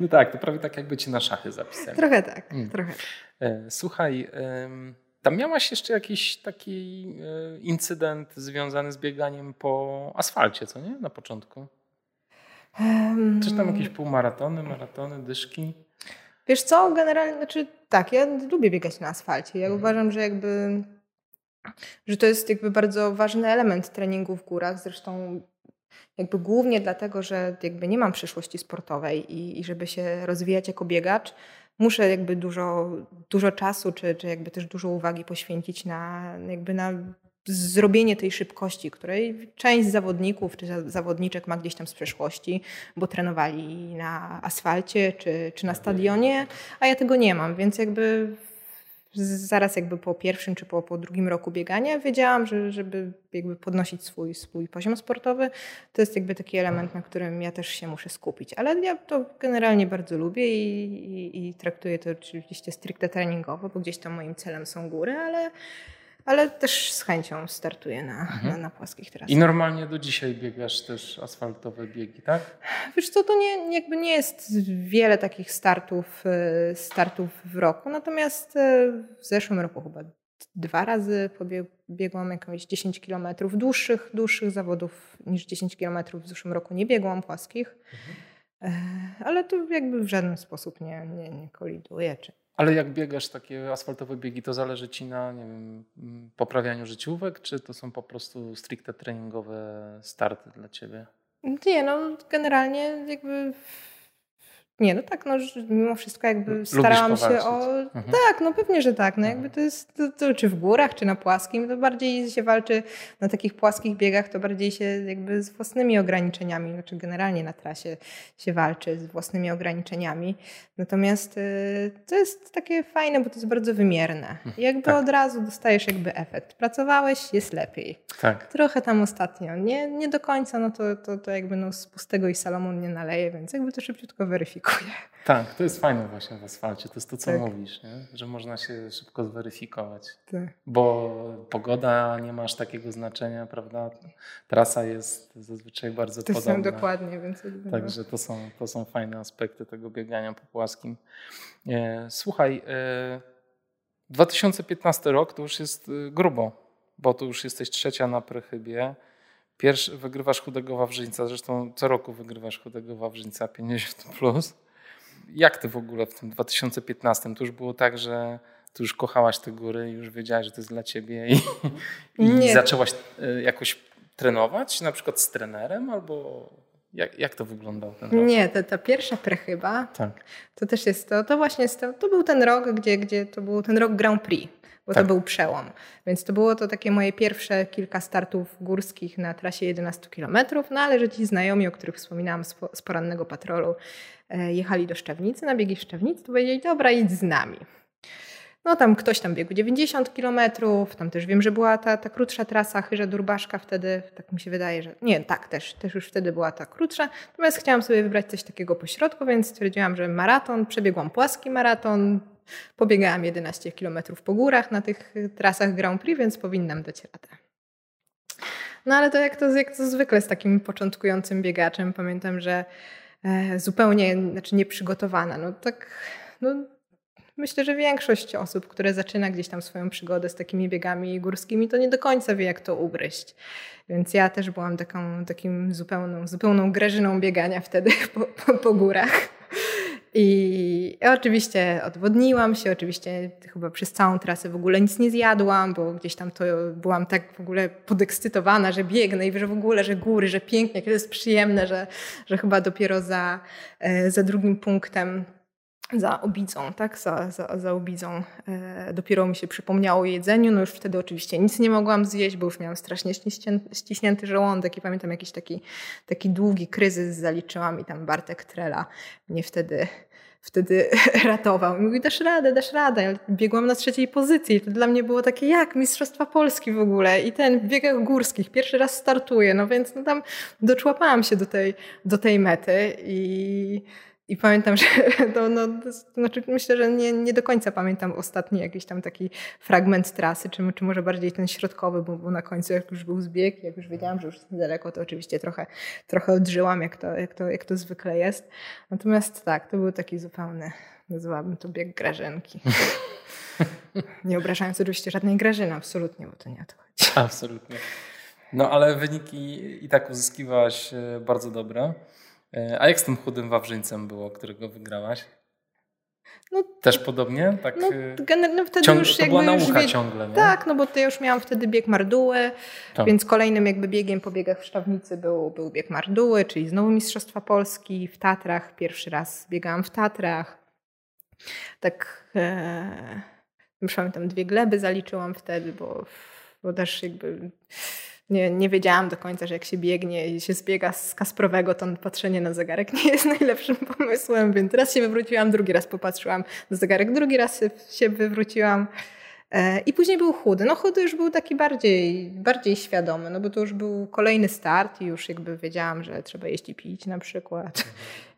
Speaker 1: No tak, to prawie tak jakby ci na szachy zapisali.
Speaker 2: Trochę tak, hmm. trochę.
Speaker 1: E, słuchaj, tam miałaś jeszcze jakiś taki e, incydent związany z bieganiem po asfalcie, co nie? Na początku. Um, Czy tam jakieś półmaratony, maratony, dyszki?
Speaker 2: Wiesz co, generalnie, znaczy tak, ja lubię biegać na asfalcie. Ja hmm. uważam, że jakby że to jest jakby bardzo ważny element treningu w górach. Zresztą jakby głównie dlatego, że jakby nie mam przyszłości sportowej i, i żeby się rozwijać jako biegacz, muszę jakby dużo, dużo czasu, czy, czy jakby też dużo uwagi poświęcić na jakby na zrobienie tej szybkości, której część zawodników czy zawodniczek ma gdzieś tam z przeszłości, bo trenowali na asfalcie czy, czy na stadionie, a ja tego nie mam, więc jakby zaraz jakby po pierwszym czy po, po drugim roku biegania wiedziałam, że żeby jakby podnosić swój, swój poziom sportowy, to jest jakby taki element, na którym ja też się muszę skupić. Ale ja to generalnie bardzo lubię i, i, i traktuję to oczywiście stricte treningowo, bo gdzieś tam moim celem są góry, ale ale też z chęcią startuję na, mhm. na, na, płaskich trasach.
Speaker 1: I normalnie do dzisiaj biegasz też asfaltowe biegi, tak?
Speaker 2: Wiesz co, to nie, jakby nie jest wiele takich startów, e, startów w roku, natomiast e, w zeszłym roku chyba dwa razy pobiegłam jakieś 10 kilometrów dłuższych, dłuższych zawodów niż 10 kilometrów w zeszłym roku nie biegłam płaskich. Mhm. E, ale to jakby w żaden sposób nie, nie, nie koliduje. Czy
Speaker 1: ale jak biegasz takie asfaltowe biegi, to zależy ci na nie wiem, poprawianiu życiówek, czy to są po prostu stricte treningowe starty dla ciebie?
Speaker 2: Nie, no generalnie jakby nie, no tak, no mimo wszystko jakby starałam się o... Mhm. Tak, no pewnie, że tak. No jakby mhm. to jest, to, to, czy w górach, czy na płaskim, to bardziej się walczy na takich płaskich biegach, to bardziej się jakby z własnymi ograniczeniami, znaczy generalnie na trasie się walczy z własnymi ograniczeniami. Natomiast y, to jest takie fajne, bo to jest bardzo wymierne. Mhm. Jakby tak. od razu dostajesz jakby efekt. Pracowałeś, jest lepiej. Tak. Trochę tam ostatnio, nie, nie do końca, no to, to, to jakby no z pustego i Salomon nie naleje, więc jakby to szybciutko weryfikuje.
Speaker 1: Tak, to jest fajne właśnie w asfalcie. To jest to, co tak. mówisz, nie? że można się szybko zweryfikować. Tak. Bo pogoda nie ma aż takiego znaczenia, prawda? Trasa jest zazwyczaj bardzo to podobna.
Speaker 2: Są dokładnie, więc...
Speaker 1: Także to są, to są fajne aspekty tego biegania po płaskim. E, słuchaj, 2015 e, rok to już jest e, grubo, bo tu już jesteś trzecia na prechybie. Pierwszy wygrywasz chudego Wawrzyńca, zresztą co roku wygrywasz chudego Wawrzyńca 50+. Plus. Jak ty w ogóle w tym 2015? To już było tak, że ty już kochałaś te góry, już wiedziałaś, że to jest dla ciebie i, i zaczęłaś e, jakoś trenować, na przykład z trenerem albo jak, jak to wyglądało ten rok?
Speaker 2: Nie, ta, ta pierwsza prechyba, tak. to też jest to, to właśnie jest to, to był ten rok, gdzie, gdzie to był ten rok Grand Prix bo tak. to był przełom. Więc to było to takie moje pierwsze kilka startów górskich na trasie 11 km, no ale że ci znajomi, o których wspominałam z porannego patrolu, e, jechali do Szczawnicy, na biegi w Szczawnicy, to powiedzieli, dobra, idź z nami. No tam ktoś tam biegł 90 kilometrów, tam też wiem, że była ta, ta krótsza trasa Chyża-Durbaszka wtedy, tak mi się wydaje, że nie, tak, też, też już wtedy była ta krótsza. Natomiast chciałam sobie wybrać coś takiego pośrodku, więc stwierdziłam, że maraton, przebiegłam płaski maraton, pobiegałam 11 kilometrów po górach na tych trasach Grand Prix, więc powinnam dać radę. No ale to jak to, jak to zwykle z takim początkującym biegaczem, pamiętam, że e, zupełnie, znaczy nieprzygotowana, no tak, no Myślę, że większość osób, które zaczyna gdzieś tam swoją przygodę z takimi biegami górskimi, to nie do końca wie, jak to ugryźć. Więc ja też byłam taką, takim zupełną, zupełną grażyną biegania wtedy po, po, po górach. I oczywiście odwodniłam się, oczywiście chyba przez całą trasę w ogóle nic nie zjadłam, bo gdzieś tam to byłam tak w ogóle podekscytowana, że biegnę i że w ogóle, że góry, że pięknie, to jest przyjemne, że, że chyba dopiero za, e, za drugim punktem za obidzą, tak, za, za, za obidzą. E, dopiero mi się przypomniało o jedzeniu, no już wtedy oczywiście nic nie mogłam zjeść, bo już miałam strasznie ściśnięty żołądek i pamiętam jakiś taki, taki długi kryzys zaliczyłam i tam Bartek Trela mnie wtedy wtedy ratował. I mówi, dasz radę, dasz radę. Ja biegłam na trzeciej pozycji. To dla mnie było takie, jak Mistrzostwa Polski w ogóle. I ten w biegach górskich pierwszy raz startuję. No więc no tam doczłapałam się do tej, do tej mety i i pamiętam, że to, no, to znaczy myślę, że nie, nie do końca pamiętam ostatni jakiś tam taki fragment trasy, czy, czy może bardziej ten środkowy, bo, bo na końcu jak już był zbieg, jak już wiedziałam, że już jest niedaleko, to oczywiście trochę, trochę odżyłam, jak to, jak, to, jak to zwykle jest. Natomiast tak, to był taki zupełny, nazywałabym to bieg grażynki. nie obrażając oczywiście żadnej grażyny, absolutnie, bo to nie o to chodzi.
Speaker 1: Absolutnie. No ale wyniki i tak uzyskiwałaś e, bardzo dobre. E, a jak z tym chudym Wawrzyńcem było, którego wygrałaś? No, Też podobnie? Tak,
Speaker 2: no, e, generalnie wtedy
Speaker 1: ciąg,
Speaker 2: już
Speaker 1: to była nauka wie... ciągle, nie?
Speaker 2: Tak, no bo to ja już miałam wtedy bieg Marduły, tak. więc kolejnym jakby biegiem po biegach w Szczawnicy był, był bieg Marduły, czyli znowu Mistrzostwa Polski w Tatrach. Pierwszy raz biegałam w Tatrach. Tak, e, już pamiętam, dwie gleby zaliczyłam wtedy, bo, bo też jakby nie, nie wiedziałam do końca, że jak się biegnie i się zbiega z Kasprowego, to patrzenie na zegarek nie jest najlepszym pomysłem, więc raz się wywróciłam, drugi raz popatrzyłam na zegarek, drugi raz się wywróciłam. E, I później był chudy. No chudy już był taki bardziej, bardziej świadomy, no bo to już był kolejny start i już jakby wiedziałam, że trzeba jeść i pić na przykład.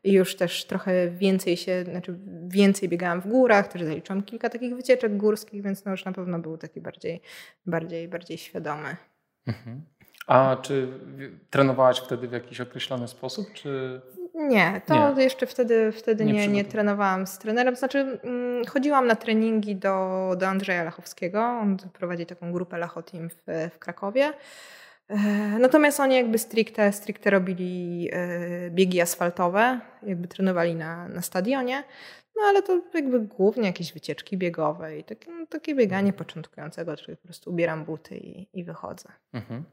Speaker 2: I już też trochę więcej się, znaczy więcej biegałam w górach, też zaliczyłam kilka takich wycieczek górskich, więc no już na pewno był taki bardziej, bardziej, bardziej świadomy. Mhm.
Speaker 1: A czy trenowałaś wtedy w jakiś określony sposób, czy...
Speaker 2: Nie, to nie. jeszcze wtedy, wtedy nie, nie, nie, trenowałam z trenerem. Znaczy, mm, chodziłam na treningi do, do Andrzeja Lachowskiego. On prowadzi taką grupę Lachotim w, w Krakowie. E, natomiast oni jakby stricte, stricte robili e, biegi asfaltowe, jakby trenowali na, na stadionie. No ale to jakby głównie jakieś wycieczki biegowe i takie, no, takie bieganie początkującego, czyli po prostu ubieram buty i, i wychodzę. Mhm.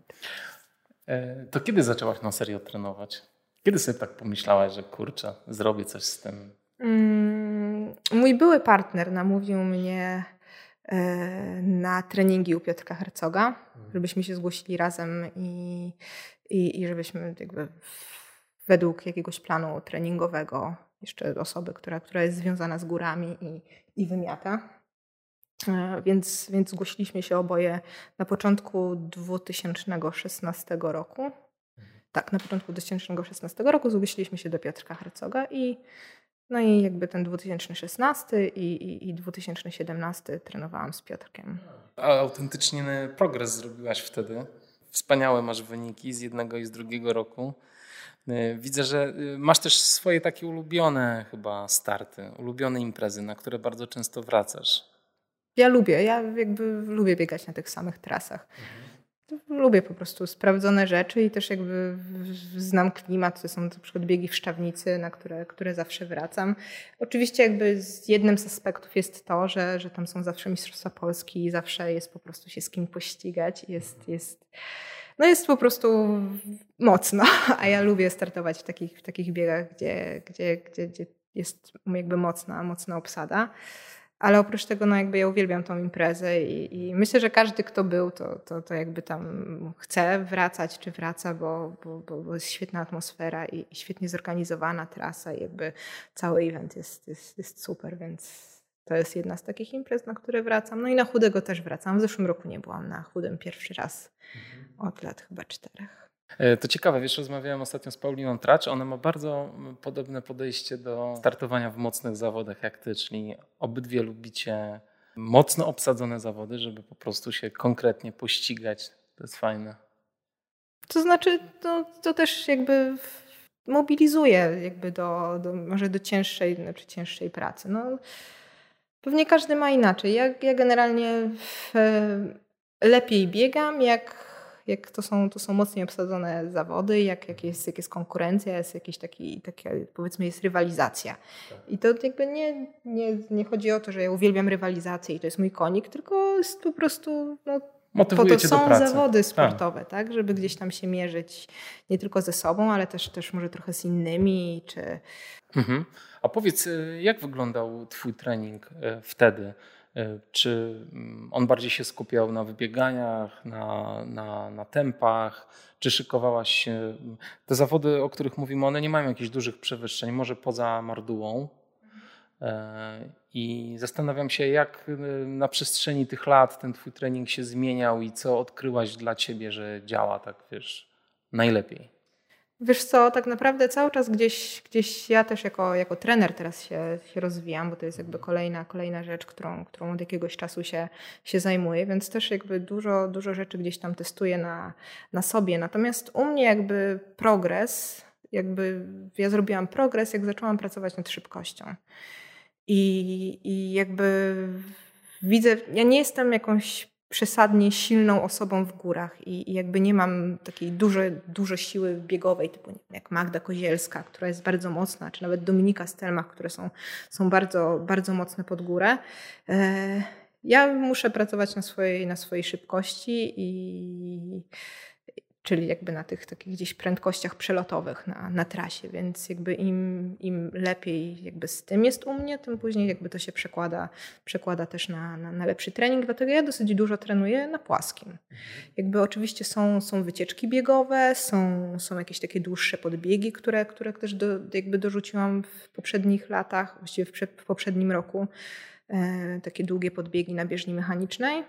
Speaker 1: E, to kiedy zaczęłaś na serio trenować? Kiedy sobie tak pomyślałaś, że kurczę, zrobię coś z tym? Mm,
Speaker 2: mój były partner namówił mnie e, na treningi u Piotrka Hercoga, mhm. żebyśmy się zgłosili razem i, i, i żebyśmy jakby według jakiegoś planu treningowego jeszcze osoby, która, która jest związana z górami i, i wymiata. E, więc, więc zgłosiliśmy się oboje na początku 2016 roku. Mhm. Tak, na początku 2016 roku zgłosiliśmy się do Piotrka Hercoga i no i jakby ten 2016 i, i, i 2017 trenowałam z Piotrkiem.
Speaker 1: A autentyczny progres zrobiłaś wtedy. Wspaniałe masz wyniki z jednego i z drugiego roku. Y, widzę, że y, masz też swoje takie ulubione chyba starty, ulubione imprezy, na które bardzo często wracasz.
Speaker 2: Ja lubię, ja jakby lubię biegać na tych samych trasach. Mhm. Lubię po prostu sprawdzone rzeczy i też jakby znam klimat. To są na przykład biegi w Szczawnicy, na które, które zawsze wracam. Oczywiście jakby z jednym z aspektów jest to, że, że tam są zawsze Mistrzostwa Polski i zawsze jest po prostu się z kim pościgać. Jest, jest no jest po prostu mocno, a ja lubię startować w takich, w takich biegach, gdzie, gdzie, gdzie, gdzie jest jakby mocna, mocna obsada. ale oprócz tego, no jakby ja uwielbiam tą imprezę i, i, myślę, że każdy, kto był, to, to, to jakby tam chce wracać, czy wraca, bo, bo, bo jest świetna atmosfera i, i, świetnie zorganizowana trasa i jakby cały event jest, jest, jest super, więc to jest jedna z takich imprez, na które wracam. No i na chudego też wracam. W zeszłym roku nie byłam na chudym pierwszy raz mhm. od lat chyba czterech.
Speaker 1: E, to ciekawe, wiesz, rozmawiałem ostatnio z Pauliną Tracz. Ona ma bardzo podobne podejście do startowania w mocnych zawodach jak ty, czyli obydwie lubicie mocno obsadzone zawody, żeby po prostu się konkretnie pościgać. To jest fajne.
Speaker 2: To znaczy, to, to też jakby mobilizuje jakby do, do, może do cięższej, znaczy cięższej pracy. No, pewnie każdy ma inaczej. Ja, ja generalnie w, lepiej biegam, jak jak to są, to są mocniej obsadzone zawody, jak, jak, jest, jak jest konkurencja, jest jakiś taki, taki powiedzmy jest rywalizacja. Tak. I to jakby nie, nie, nie chodzi o to, że ja uwielbiam rywalizację i to jest mój konik, tylko jest po prostu no,
Speaker 1: Motywuje
Speaker 2: po to są zawody tak. sportowe, tak. tak, żeby gdzieś tam się mierzyć nie tylko ze sobą, ale też, też może trochę z innymi. Czy...
Speaker 1: Mhm. A powiedz, y, jak wyglądał Twój trening y, wtedy? E, czy mm, on bardziej się skupiał na wybieganiach, na, na, na tempach? Czy szykowałaś się? Te zawody, o których mówimy, one nie mają jakichś dużych przewyższeń, może poza Mardułą. I zastanawiam się, jak e, na przestrzeni tych lat ten twój trening się zmieniał i co odkryłaś dla ciebie, że działa tak, wiesz, najlepiej.
Speaker 2: Wiesz co, tak naprawdę cały czas gdzieś, gdzieś ja też jako, jako trener teraz się, się rozwijam, bo to jest jakby kolejna, kolejna rzecz, którą, którą od jakiegoś czasu się, się zajmuję, więc też jakby dużo, dużo rzeczy gdzieś tam testuję na, na sobie. Natomiast u mnie jakby progres, jakby ja zrobiłam progres, jak zaczęłam pracować nad szybkością. I, i jakby widzę, ja nie jestem jakąś przesadnie silną osobą w górach i, i jakby nie mam takiej dużej, dużo siły biegowej, typu jak Magda Kozielska, która jest bardzo mocna, czy nawet Dominika Stelmach, które są, są bardzo, bardzo mocne pod górę. E, ja muszę pracować na swojej, na swojej szybkości i czyli jakby na tych takich gdzieś prędkościach przelotowych na, na trasie, więc jakby im, im lepiej jakby z tym jest u mnie, tym później jakby to się przekłada, przekłada też na, na, na lepszy trening, dlatego ja dosyć dużo trenuję na płaskim. Mhm. Jakby oczywiście są, są wycieczki biegowe, są, są jakieś takie dłuższe podbiegi, które, które też do, jakby dorzuciłam w poprzednich latach, właściwie w, w poprzednim roku, e, takie długie podbiegi na bieżni mechanicznej.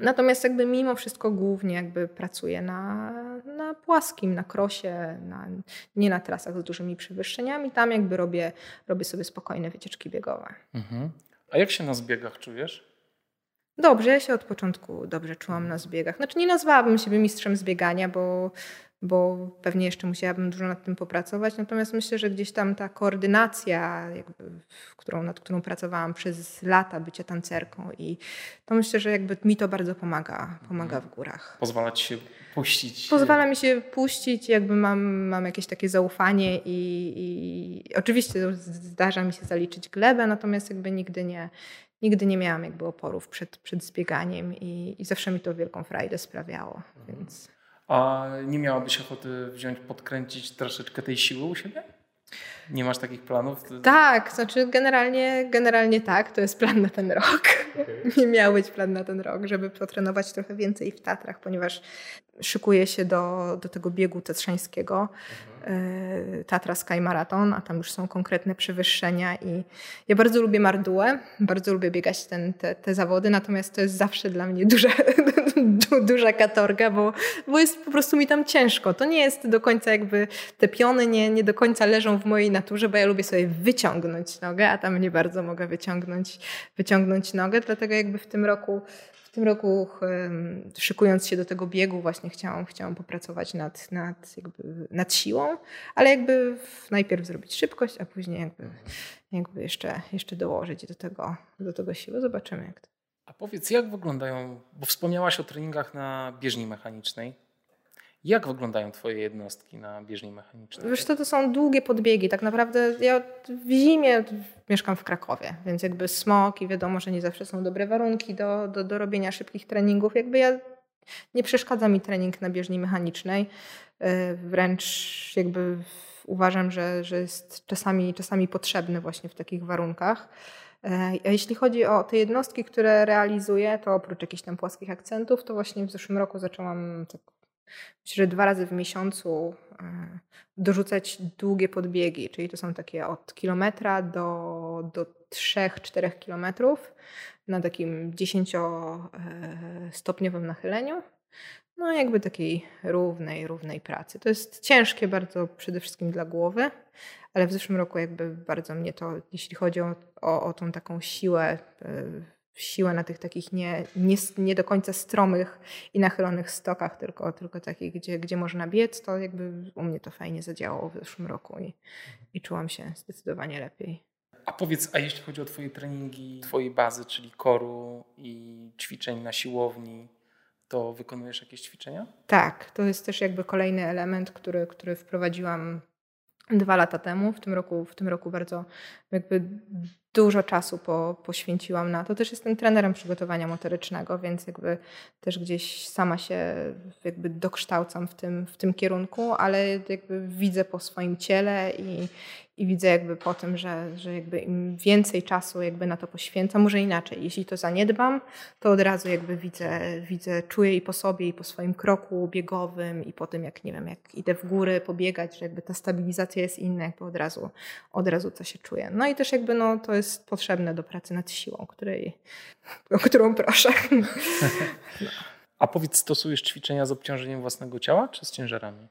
Speaker 2: Natomiast jakby mimo wszystko głównie jakby pracuję na, na płaskim, na krosie, na, nie na trasach z dużymi przewyższeniami. Tam jakby robię, robię sobie spokojne wycieczki biegowe. Mhm.
Speaker 1: A jak się na zbiegach czujesz?
Speaker 2: Dobrze, ja się od początku dobrze czułam na zbiegach. Znaczy nie nazwałabym siebie mistrzem zbiegania, bo bo pewnie jeszcze musiałabym dużo nad tym popracować. Natomiast myślę, że gdzieś tam ta koordynacja, jakby, którą, nad którą pracowałam przez lata bycia tancerką i to myślę, że jakby mi to bardzo pomaga, pomaga w górach.
Speaker 1: Pozwala ci się puścić.
Speaker 2: Pozwala mi się puścić, jakby mam, mam jakieś takie zaufanie i, i oczywiście zdarza mi się zaliczyć glebę, natomiast jakby nigdy nie, nigdy nie miałam jakby oporów przed, przed zbieganiem i, i zawsze mi to wielką frajdę sprawiało, mhm. więc...
Speaker 1: A nie miałabyś ochoty wziąć, podkręcić troszeczkę tej siły u siebie? Nie masz takich planów?
Speaker 2: Tak, znaczy generalnie, generalnie tak, to jest plan na ten rok. Okay. Nie miał być plan na ten rok, żeby potrenować trochę więcej w Tatrach, ponieważ szykuję się do, do tego biegu tatrzańskiego, mhm. Tatra Sky Marathon, a tam już są konkretne przewyższenia i ja bardzo lubię Mardułę, bardzo lubię biegać ten, te, te zawody, natomiast to jest zawsze dla mnie duża, duża katorga, bo, bo jest po prostu mi tam ciężko. To nie jest do końca jakby, te piony nie, nie do końca leżą w mojej naturze, bo ja lubię sobie wyciągnąć nogę, a tam nie bardzo mogę wyciągnąć, wyciągnąć nogę, dlatego jakby w tym roku tym roku szykując się do tego biegu właśnie chciałam, chciałam popracować nad, nad, jakby, nad siłą, ale jakby najpierw zrobić szybkość, a później jakby, jakby jeszcze, jeszcze dołożyć do tego, do tego siłę. Zobaczymy jak to.
Speaker 1: A powiedz, jak wyglądają, bo wspomniałaś o treningach na bieżni mechanicznej. Jak wyglądają Twoje jednostki na bieżni mechanicznej?
Speaker 2: Wiesz to, to są długie podbiegi. Tak naprawdę ja w zimie mieszkam w Krakowie, więc jakby smog i wiadomo, że nie zawsze są dobre warunki do, do, do robienia szybkich treningów. Jakby ja nie przeszkadza mi trening na bieżni mechanicznej. E, wręcz jakby uważam, że, że jest czasami, czasami potrzebny właśnie w takich warunkach. E, a jeśli chodzi o te jednostki, które realizuję, to oprócz jakichś tam płaskich akcentów, to właśnie w zeszłym roku zaczęłam tak, myślę, że dwa razy w miesiącu e, dorzucać długie podbiegi, czyli to są takie od kilometra do, do 3-4 kilometrów na takim 10-stopniowym e, nachyleniu. No, jakby takiej równej, równej pracy. To jest ciężkie bardzo przede wszystkim dla głowy, ale w zeszłym roku jakby bardzo mnie to, jeśli chodzi o, o, o tą taką siłę, siłę na tych takich nie, nie, nie do końca stromych i nachylonych stokach, tylko, tylko takich, gdzie, gdzie można biec, to jakby u mnie to fajnie zadziałało w zeszłym roku i, i czułam się zdecydowanie lepiej.
Speaker 1: A powiedz, a jeśli chodzi o Twoje treningi, Twojej bazy, czyli koru i ćwiczeń na siłowni, to wykonujesz jakieś ćwiczenia?
Speaker 2: Tak, to jest też jakby kolejny element, który, który wprowadziłam dwa lata temu. W tym roku, w tym roku bardzo jakby dużo czasu po, poświęciłam na to. Też jestem trenerem przygotowania motorycznego, więc jakby też gdzieś sama się jakby dokształcam w tym, w tym kierunku, ale jakby widzę po swoim ciele i, i widzę jakby po tym, że, że jakby im więcej czasu jakby na to poświęcam, może inaczej. Jeśli to zaniedbam, to od razu jakby widzę, widzę, czuję i po sobie, i po swoim kroku biegowym, i po tym, jak nie wiem, jak idę w góry pobiegać, że jakby ta stabilizacja jest inna, jakby od razu, od razu co się czuję. No i też jakby no, to jest potrzebne do pracy nad siłą, której, o którą proszę.
Speaker 1: No. A powiedz, stosujesz ćwiczenia z obciążeniem własnego ciała, czy z ciężarami?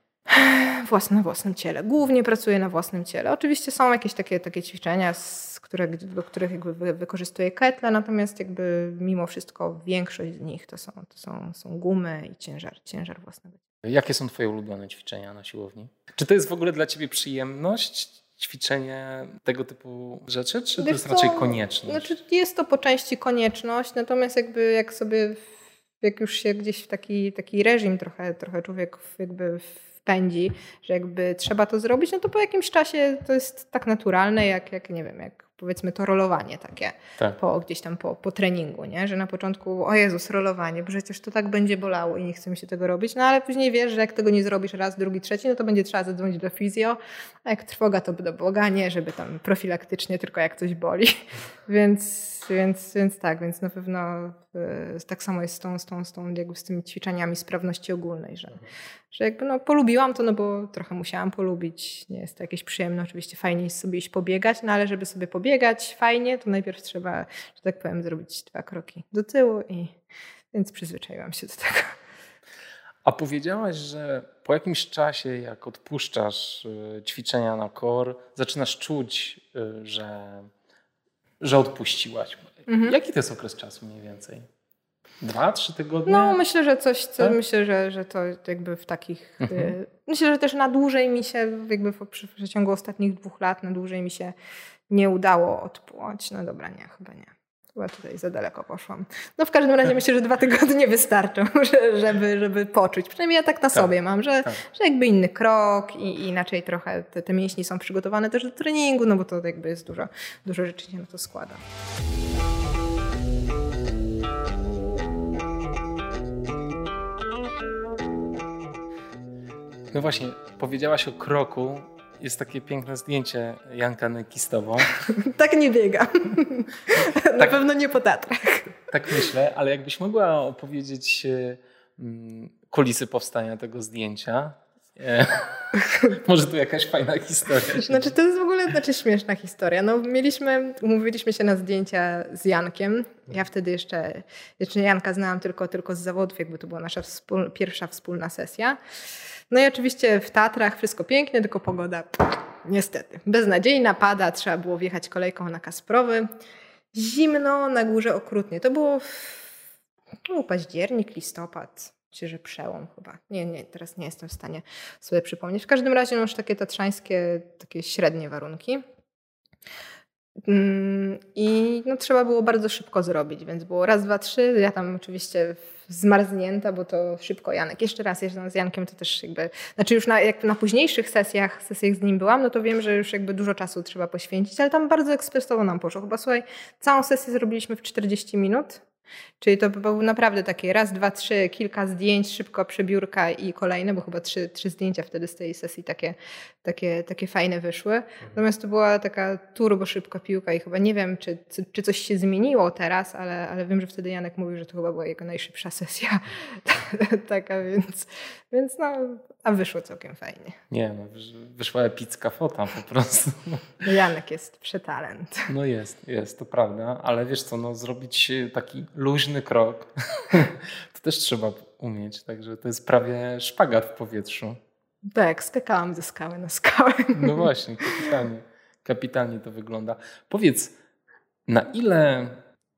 Speaker 2: Własne, na własnym ciele. Głównie pracuję na własnym ciele. Oczywiście są jakieś takie, takie ćwiczenia, z które, do których jakby wykorzystuję ketle, natomiast jakby mimo wszystko większość z nich to są, to są, są gumy i ciężar, ciężar własnego.
Speaker 1: Jakie są twoje ulubione ćwiczenia na siłowni? Czy to jest w ogóle dla ciebie przyjemność? ćwiczenie tego typu rzeczy, czy Wiesz to jest raczej konieczność?
Speaker 2: Znaczy jest to po części konieczność, natomiast jakby jak sobie, jak już się gdzieś w taki, taki reżim trochę, trochę człowiek jakby pędzi, że jakby trzeba to zrobić, no to po jakimś czasie to jest tak naturalne, jak, jak nie wiem, jak powiedzmy to rolowanie takie tak. po, gdzieś tam po, po treningu, nie? że na początku o Jezus, rolowanie, przecież to tak będzie bolało i nie chce mi się tego robić, no ale później wiesz, że jak tego nie zrobisz raz, drugi, trzeci, no to będzie trzeba zadzwonić do fizjo, a jak trwoga to do Boga, nie, żeby tam profilaktycznie tylko jak coś boli, więc, więc, więc tak, więc na pewno y, tak samo jest z tą, z tą, z tą jakby z tymi ćwiczeniami sprawności ogólnej, że, że jakby no polubiłam to, no bo trochę musiałam polubić, nie jest to jakieś przyjemne, oczywiście fajnie jest sobie iść pobiegać, no ale żeby sobie pobiegać biegać fajnie, to najpierw trzeba, że tak powiem, zrobić dwa kroki do tyłu i więc przyzwyczaiłam się do tego.
Speaker 1: A powiedziałaś, że po jakimś czasie, jak odpuszczasz y, ćwiczenia na kor, zaczynasz czuć, y, że, że odpuściłaś. Mhm. Jaki to jest okres czasu mniej więcej? Dwa, trzy tygodnie?
Speaker 2: No, myślę, że coś, co tak? myślę, że, że to jakby w takich. Mhm. Y, myślę, że też na dłużej mi się, jakby w przeciągu ostatnich dwóch lat, na dłużej mi się nie udało odpłać. No dobra, nie, chyba nie. Chyba tutaj za daleko poszłam. No w każdym razie myślę, że dwa tygodnie wystarczą, żeby, żeby poczuć. Przynajmniej ja tak na tak, sobie mam, że, tak. że jakby inny krok i, i inaczej trochę te, te mięśnie są przygotowane też do treningu, no bo to jakby jest dużo, dużo rzeczy się na to składa.
Speaker 1: No właśnie, powiedziałaś o kroku, jest takie piękne zdjęcie Janka Nyki z tobą.
Speaker 2: tak nie biega. Na tak, pewno nie po Tatrach.
Speaker 1: Tak myślę, ale jakbyś mogła opowiedzieć kulisy powstania tego zdjęcia. E, może tu jakaś fajna historia.
Speaker 2: Znaczy to jest w ogóle znaczy śmieszna historia. No, mieliśmy, umówiliśmy się na zdjęcia z Jankiem. Ja wtedy jeszcze, jeszcze Janka znałam tylko, tylko z zawodów, jakby to była nasza wspól, pierwsza wspólna sesja. No i oczywiście w Tatrach wszystko pięknie, tylko pogoda niestety beznadziejna, pada, trzeba było wjechać kolejką na Kasprowy. Zimno, na górze okrutnie. To było w, no, październik, listopad. Myślę, że przełom chyba. Nie, nie, teraz nie jestem w stanie sobie przypomnieć. W każdym razie już takie tatrzańskie, takie średnie warunki. Mm, I no, trzeba było bardzo szybko zrobić, więc było raz, dwa, trzy. Ja tam oczywiście zmarznięta, bo to szybko Janek. Jeszcze raz jeżdżąc z Jankiem, to też jakby, znaczy już na, jak na późniejszych sesjach, sesjach z nim byłam, no to wiem, że już jakby dużo czasu trzeba poświęcić, ale tam bardzo ekspresowo nam poszło. Chyba słuchaj, całą sesję zrobiliśmy w 40 minut. Czyli to był naprawdę takie raz, dwa, trzy, kilka zdjęć, szybko przebiórka i kolejne, bo chyba trzy, trzy zdjęcia wtedy z tej sesji takie, takie, takie fajne wyszły. Mhm. Natomiast to była taka turbo szybka piłka i chyba nie wiem, czy, czy coś się zmieniło teraz, ale, ale wiem, że wtedy Janek mówił, że to chyba była jego najszybsza sesja taka, więc, więc no, a wyszło całkiem fajnie.
Speaker 1: Nie, no, wyszła epicka fota po prostu.
Speaker 2: No Janek jest przetalent.
Speaker 1: No jest, jest, to prawda, ale wiesz co, no zrobić taki luźny krok, to też trzeba umieć, także to jest prawie szpagat w powietrzu.
Speaker 2: Tak, skakałam ze skały na skałę.
Speaker 1: No właśnie, kapitalnie, kapitalnie to wygląda. Powiedz, na ile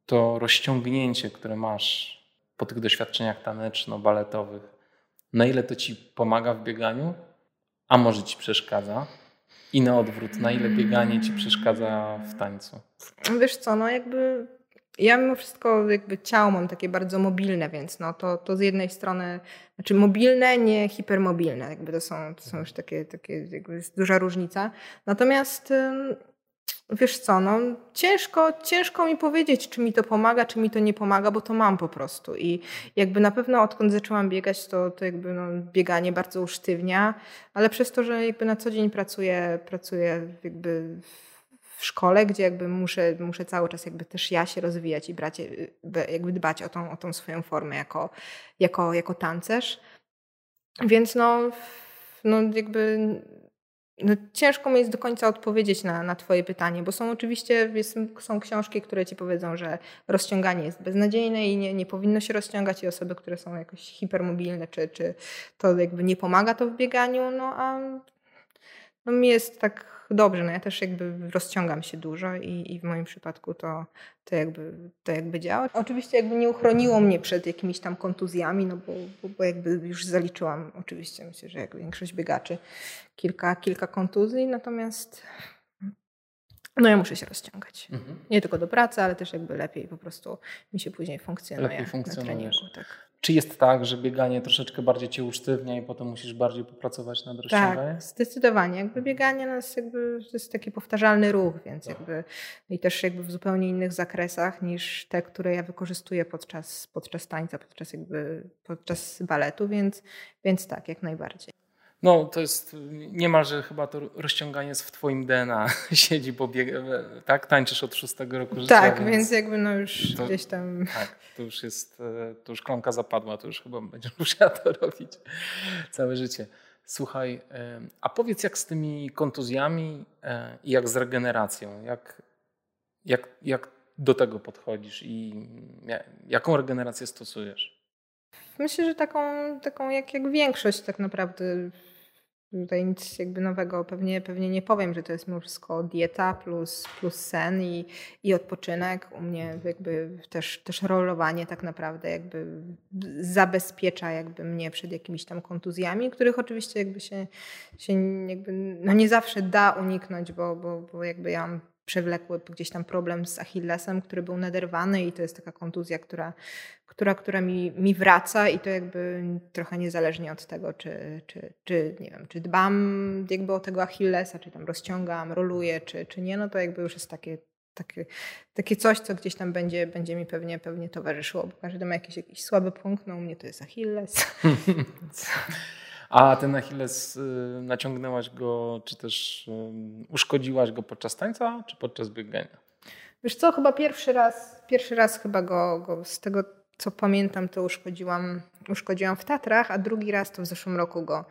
Speaker 1: to rozciągnięcie, które masz po tych doświadczeniach taneczno-baletowych, na ile to ci pomaga w bieganiu, a może ci przeszkadza? I na odwrót, na ile bieganie ci przeszkadza w tańcu?
Speaker 2: Wiesz co, no jakby ja mimo wszystko jakby ciało mam takie bardzo mobilne, więc no to, to z jednej strony, znaczy mobilne, nie hipermobilne, jakby to są, to są już takie, takie jakby jest duża różnica. Natomiast wiesz co, no ciężko, ciężko mi powiedzieć, czy mi to pomaga, czy mi to nie pomaga, bo to mam po prostu i jakby na pewno odkąd zaczęłam biegać, to, to jakby no, bieganie bardzo usztywnia, ale przez to, że jakby na co dzień pracuję, pracuję jakby w szkole, gdzie jakby muszę, muszę cały czas jakby też ja się rozwijać i brać, jakby dbać o tą, o tą swoją formę jako, jako, jako tancerz. Więc no, no jakby no ciężko mi jest do końca odpowiedzieć na, na Twoje pytanie, bo są oczywiście jest, są książki, które Ci powiedzą, że rozciąganie jest beznadziejne i nie, nie powinno się rozciągać i osoby, które są jakoś hipermobilne, czy, czy to jakby nie pomaga to w bieganiu, no a no mi jest tak dobrze. No ja też jakby rozciągam się dużo i, i w moim przypadku to, to, jakby, to jakby działa. Oczywiście jakby nie uchroniło mnie przed jakimiś tam kontuzjami, no bo, bo, bo jakby już zaliczyłam oczywiście, myślę, że jak większość biegaczy, kilka, kilka kontuzji, natomiast no ja muszę się rozciągać. Mhm. Nie tylko do pracy, ale też jakby lepiej po prostu mi się później funkcjonuje lepiej na treningu. Tak.
Speaker 1: Czy jest tak, że bieganie troszeczkę bardziej cię usztywnia i potem musisz bardziej popracować nad rozciąganiem?
Speaker 2: Tak, zdecydowanie. Jakby bieganie nas jakby to jest taki powtarzalny ruch, więc tak. jakby i też jakby w zupełnie innych zakresach niż te, które ja wykorzystuję podczas, podczas tańca, podczas jakby podczas baletu, więc, więc tak, jak najbardziej.
Speaker 1: No, to jest niemalże chyba to rozciąganie jest w twoim DNA siedzi, bo bieg, tak? Tańczysz od szóstego roku życia.
Speaker 2: Tak, więc, więc jakby no już to, gdzieś tam...
Speaker 1: Tak, to już jest, e, to już kląka zapadła, to już chyba będziesz musiała to robić całe życie. Słuchaj, e, a powiedz jak z tymi kontuzjami e, i jak z regeneracją? Jak, jak, jak do tego podchodzisz i jaką regenerację stosujesz?
Speaker 2: Myślę, że taką, taką jak, jak większość tak naprawdę Tutaj nic jakby nowego pewnie, pewnie nie powiem, że to jest mimo wszystko dieta plus, plus sen i, i odpoczynek. U mnie jakby też, też rolowanie tak naprawdę jakby zabezpiecza jakby mnie przed jakimiś tam kontuzjami, których oczywiście jakby się, się jakby, no nie zawsze da uniknąć, bo, bo, bo jakby ja mam przewlekły gdzieś tam problem z Achillesem, który był naderwany i to jest taka kontuzja, która, która, która mi, mi wraca i to jakby trochę niezależnie od tego, czy, czy, czy, nie wiem, czy dbam jakby o tego Achillesa, czy tam rozciągam, roluję, czy, czy nie, no to jakby już jest takie, takie, takie coś, co gdzieś tam będzie, będzie mi pewnie, pewnie towarzyszyło, bo każdy ma jakiś, jakiś słaby punkt, no u mnie to jest Achilles.
Speaker 1: A ten Achilles y, naciągnęłaś go, czy też uszkodziłaś go podczas tańca, czy podczas biegania?
Speaker 2: Wiesz co, chyba pierwszy raz, pierwszy raz chyba go, go z tego co pamiętam, to uszkodziłam, uszkodziłam w Tatrach, a drugi raz to w zeszłym roku go,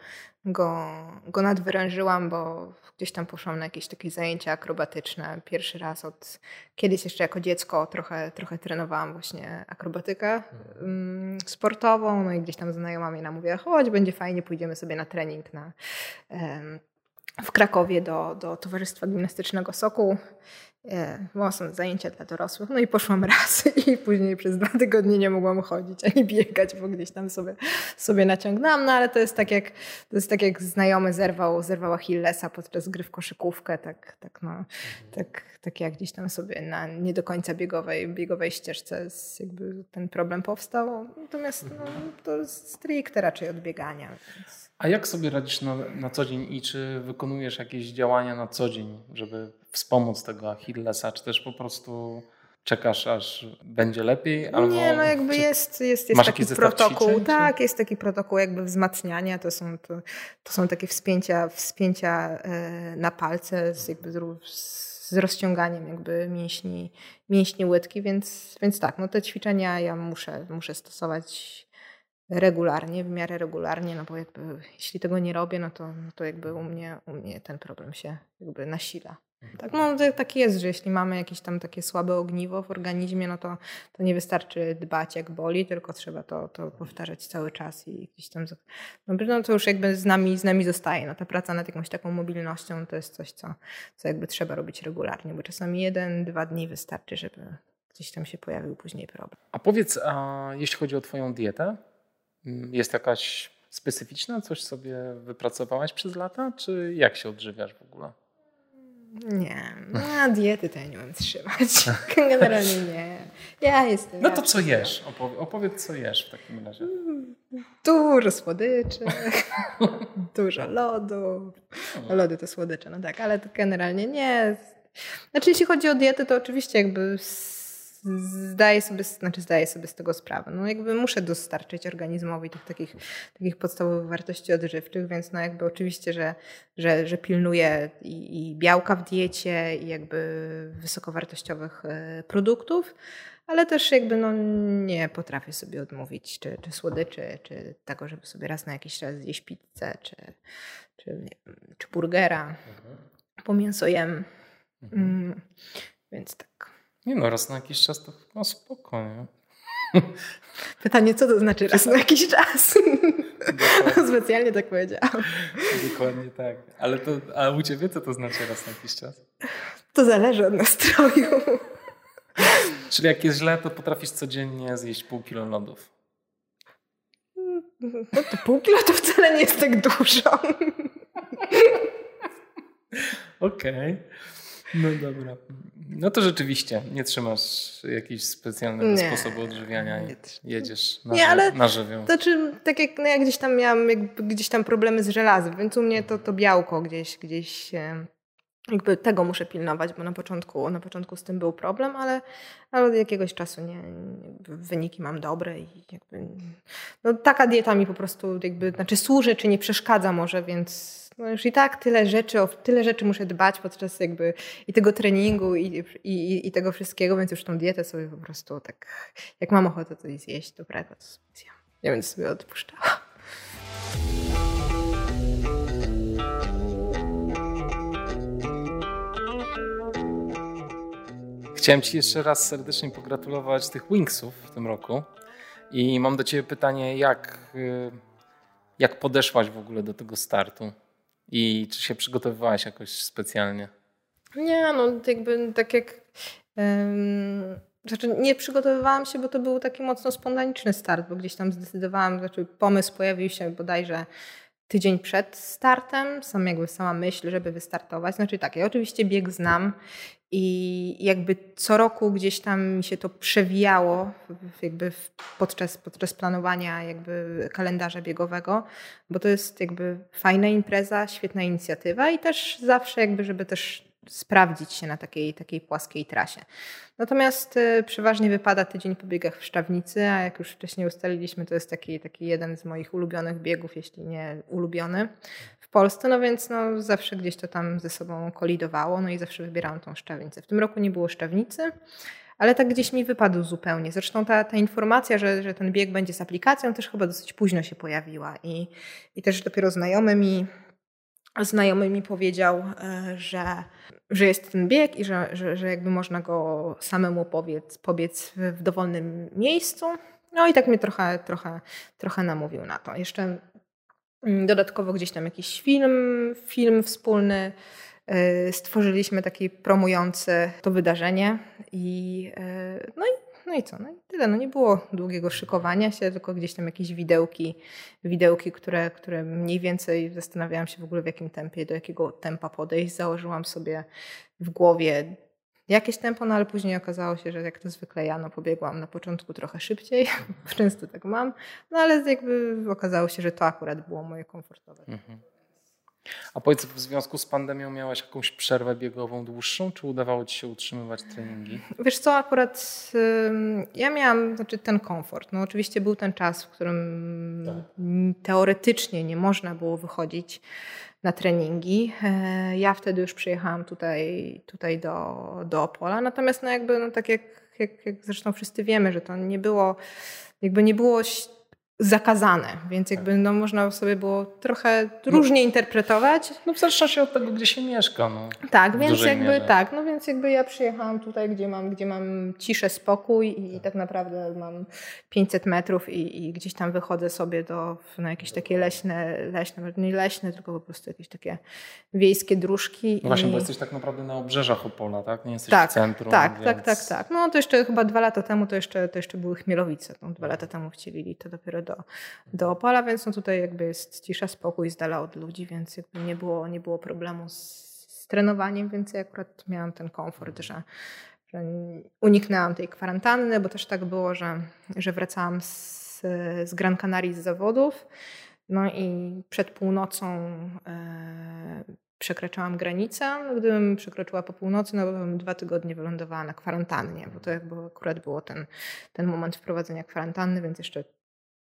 Speaker 2: go, go nadwyrężyłam, bo gdzieś tam poszłam na jakieś takie zajęcia akrobatyczne. Pierwszy raz od kiedyś jeszcze jako dziecko trochę, trochę trenowałam właśnie akrobatykę um, sportową, no i gdzieś tam znajoma mnie namówiła, chodź, będzie fajnie, pójdziemy sobie na trening na, um, w Krakowie do, do Towarzystwa Gimnastycznego Soku. Była są zajęcia dla dorosłych, no i poszłam raz i później przez dwa tygodnie nie mogłam chodzić ani biegać, bo gdzieś tam sobie, sobie naciągnęłam, no ale to jest tak jak, to jest tak jak znajomy zerwał, zerwał Achillesa podczas gry w koszykówkę, tak, tak, no, tak, tak jak gdzieś tam sobie na nie do końca biegowej, biegowej ścieżce jakby ten problem powstał, natomiast no, to jest stricte raczej od biegania. Więc...
Speaker 1: A jak sobie radzisz na, na co dzień i czy wykonujesz jakieś działania na co dzień, żeby wspomóc tego Achillesa, czy też po prostu czekasz, aż będzie lepiej? Albo
Speaker 2: nie, no jakby
Speaker 1: czy...
Speaker 2: jest, jest, jest taki protokół.
Speaker 1: Ćwiczeń,
Speaker 2: tak, jest taki protokół jakby wzmacniania. To są, to, to są takie wspięcia, wspięcia e, na palce z, jakby z rozciąganiem jakby mięśni, mięśni łydki, więc, więc tak, no te ćwiczenia ja muszę, muszę stosować regularnie, w miarę regularnie, no bo jakby jeśli tego nie robię, no to, no to jakby u mnie, u mnie ten problem się jakby nasila. Tak, no tak jest, że jeśli mamy jakieś tam takie słabe ogniwo w organizmie, no to, to nie wystarczy dbać jak boli, tylko trzeba to, to powtarzać cały czas i gdzieś tam, no, no to już jakby z nami, z nami zostaje. No ta praca nad jakąś taką mobilnością to jest coś, co, co jakby trzeba robić regularnie, bo czasami jeden, dwa dni wystarczy, żeby gdzieś tam się pojawił później problem.
Speaker 1: A powiedz, a jeśli chodzi o twoją dietę, mm, jest jakaś specyficzna? Coś sobie wypracowałaś przez lata? Czy jak się odżywiasz w ogóle?
Speaker 2: Nie, diety to ja nie mam trzymać. Generalnie nie. Ja jestem.
Speaker 1: No to co jesz? Opowie, opowiedz, co jesz w takim razie.
Speaker 2: Dużo słodyczy, dużo lodu. Lody to słodycze, no tak, ale generalnie nie. Znaczy, jeśli chodzi o dietę, to oczywiście jakby zdaję sobie, znaczy zdaję sobie z tego sprawę. No jakby muszę dostarczyć organizmowi tych takich, takich podstawowych wartości odżywczych, więc no jakby oczywiście, że, że, że pilnuję i, i białka w diecie i jakby wysokowartościowych e, produktów, ale też jakby no nie potrafię sobie odmówić czy, czy słodyczy, czy tego, żeby sobie raz na jakiś czas zjeść pizzę, czy, czy, wiem, czy burgera. Mhm. Po mięso jem. Mhm. Mm, więc tak.
Speaker 1: Nie no, raz na jakiś czas to no spoko, nie?
Speaker 2: Pytanie, co to znaczy raz na jakiś czas? Specjalnie tak powiedziałam.
Speaker 1: Dokładnie tak. Ale to, a u ciebie co to znaczy raz na jakiś czas?
Speaker 2: To zależy od nastroju.
Speaker 1: Czyli jak jest źle, to potrafisz codziennie zjeść pół kilo lodów.
Speaker 2: No to pół kilo to wcale nie jest tak dużo.
Speaker 1: Okej. Okay. No dobra. No to rzeczywiście nie trzymasz jakiegoś specjalnego nie, sposobu odżywiania i jedziesz na, nie, ale na żywioł.
Speaker 2: To czy, tak jak no ja gdzieś tam miałam gdzieś tam problemy z żelazem, więc u mnie to, to białko gdzieś, gdzieś jakby tego muszę pilnować, bo na początku, na początku z tym był problem, ale, ale od jakiegoś czasu nie, wyniki mam dobre i jakby, no taka dieta mi po prostu jakby, znaczy służy, czy nie przeszkadza może, więc no już i tak tyle rzeczy, o tyle rzeczy muszę dbać podczas jakby i tego treningu i, i, i tego wszystkiego, więc już tą dietę sobie po prostu tak, jak mam ochotę coś zjeść, dobrego, to sobie ja będę sobie odpuszczała.
Speaker 1: Chciałem Ci jeszcze raz serdecznie pogratulować tych Wingsów w tym roku. I mam do Ciebie pytanie, jak, y, jak podeszłaś w ogóle do tego startu? I czy się przygotowywałaś jakoś specjalnie?
Speaker 2: Nie, no jakby tak jak. Um, znaczy nie przygotowywałam się, bo to był taki mocno spontaniczny start, bo gdzieś tam zdecydowałam, znaczy pomysł pojawił się bodajże tydzień przed startem, sam jakby sama myśl, żeby wystartować. Znaczy tak, ja oczywiście bieg znam i jakby co roku gdzieś tam mi się to przewijało jakby podczas, podczas planowania jakby kalendarza biegowego, bo to jest jakby fajna impreza, świetna inicjatywa i też zawsze jakby, żeby też sprawdzić się na takiej, takiej płaskiej trasie. Natomiast y, przeważnie wypada tydzień po biegach w Szczawnicy, a jak już wcześniej ustaliliśmy, to jest taki, taki jeden z moich ulubionych biegów, jeśli nie ulubiony Polsce, no więc no, zawsze gdzieś to tam ze sobą kolidowało, no i zawsze wybierałam tą Szczawnicę. W tym roku nie było Szczawnicy, ale tak gdzieś mi wypadł zupełnie. Zresztą ta, ta informacja, że, że ten bieg będzie z aplikacją, też chyba dosyć późno się pojawiła i, i też dopiero znajomy mi, znajomy mi powiedział, e, że że jest ten bieg i że, że, że jakby można go samemu pobiec, pobiec w, dowolnym miejscu. No i tak mnie trochę, trochę, trochę namówił na to. Jeszcze dodatkowo gdzieś tam jakiś film, film wspólny y, stworzyliśmy taki promujący to wydarzenie i y, no i no i co? No i tyle. No nie było długiego szykowania się, tylko gdzieś tam jakieś widełki, widełki które, które mniej więcej zastanawiałam się w ogóle w jakim tempie, do jakiego tempa podejść. Założyłam sobie w głowie jakieś tempo, no ale później okazało się, że jak to zwykle ja, no pobiegłam na początku trochę szybciej, często tak mam, no ale jakby okazało się, że to akurat było moje komfortowe. Mhm.
Speaker 1: A powiedz, w związku z pandemią miałaś jakąś przerwę biegową dłuższą, czy udawało Ci się utrzymywać treningi?
Speaker 2: Wiesz co, akurat y, ja miałam znaczy, ten komfort. No, oczywiście był ten czas, w którym tak. teoretycznie nie można było wychodzić na treningi. E, ja wtedy już przyjechałam tutaj, tutaj do, do Opola, natomiast no jakby, no tak jak, jak, jak zresztą wszyscy wiemy, że to nie było, jakby nie było zakazane, więc jakby no, można sobie było trochę no. różnie interpretować.
Speaker 1: No w zależności od tego, gdzie się mieszka. No,
Speaker 2: tak, więc jakby mierze. tak, no więc jakby ja przyjechałam tutaj, gdzie mam, gdzie mam ciszę, spokój i tak, tak naprawdę mam 500 metrów i, i, gdzieś tam wychodzę sobie do, na jakieś takie leśne, leśne, nie leśne, tylko po prostu jakieś takie wiejskie dróżki.
Speaker 1: No właśnie, i... bo jesteś tak naprawdę na obrzeżach Opola, tak? Nie jesteś tak, w centrum.
Speaker 2: Tak, więc... tak, tak, tak. No to jeszcze chyba dwa lata temu to jeszcze, to jeszcze były Chmielowice. No, dwa lata temu wcielili to dopiero do, do Opola, więc no tutaj jakby jest cisza, spokój z dala od ludzi, więc jakby nie było, nie było problemu z, z trenowaniem, więc ja akurat miałam ten komfort, że, że uniknęłam tej kwarantanny, bo też tak było, że, że wracałam z, z Gran Canaria z zawodów, no i przed północą e, przekraczałam granicę. No, gdybym przekroczyła po północy, no bym dwa tygodnie wylądowała na kwarantannie, bo to jakby akurat było ten, ten moment wprowadzenia kwarantanny, więc jeszcze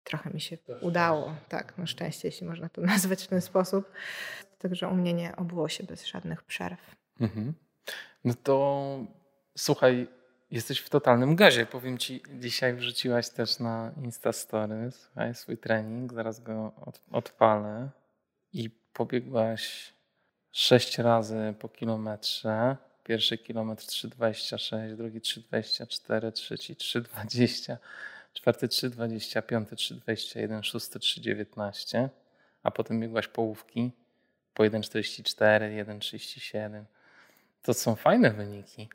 Speaker 2: trochę mi się udało. Tak, na szczęście, jeśli można to nazwać w ten sposób. Także u mnie nie obyło się bez żadnych przerw. Mhm.
Speaker 1: No to słuchaj, jesteś w totalnym gazie. Powiem ci, dzisiaj wrzuciłaś też na Instastory słuchaj, swój trening, zaraz go od, odpalę i pobiegłaś sześć razy po kilometrze. Pierwszy kilometr 3,26, drugi 3,24, trzeci 3,20 czwarty 3,20, piąty 3,21, szósty 3,19, a potem biegłaś połówki po 1,44, 1,37. To są fajne wyniki.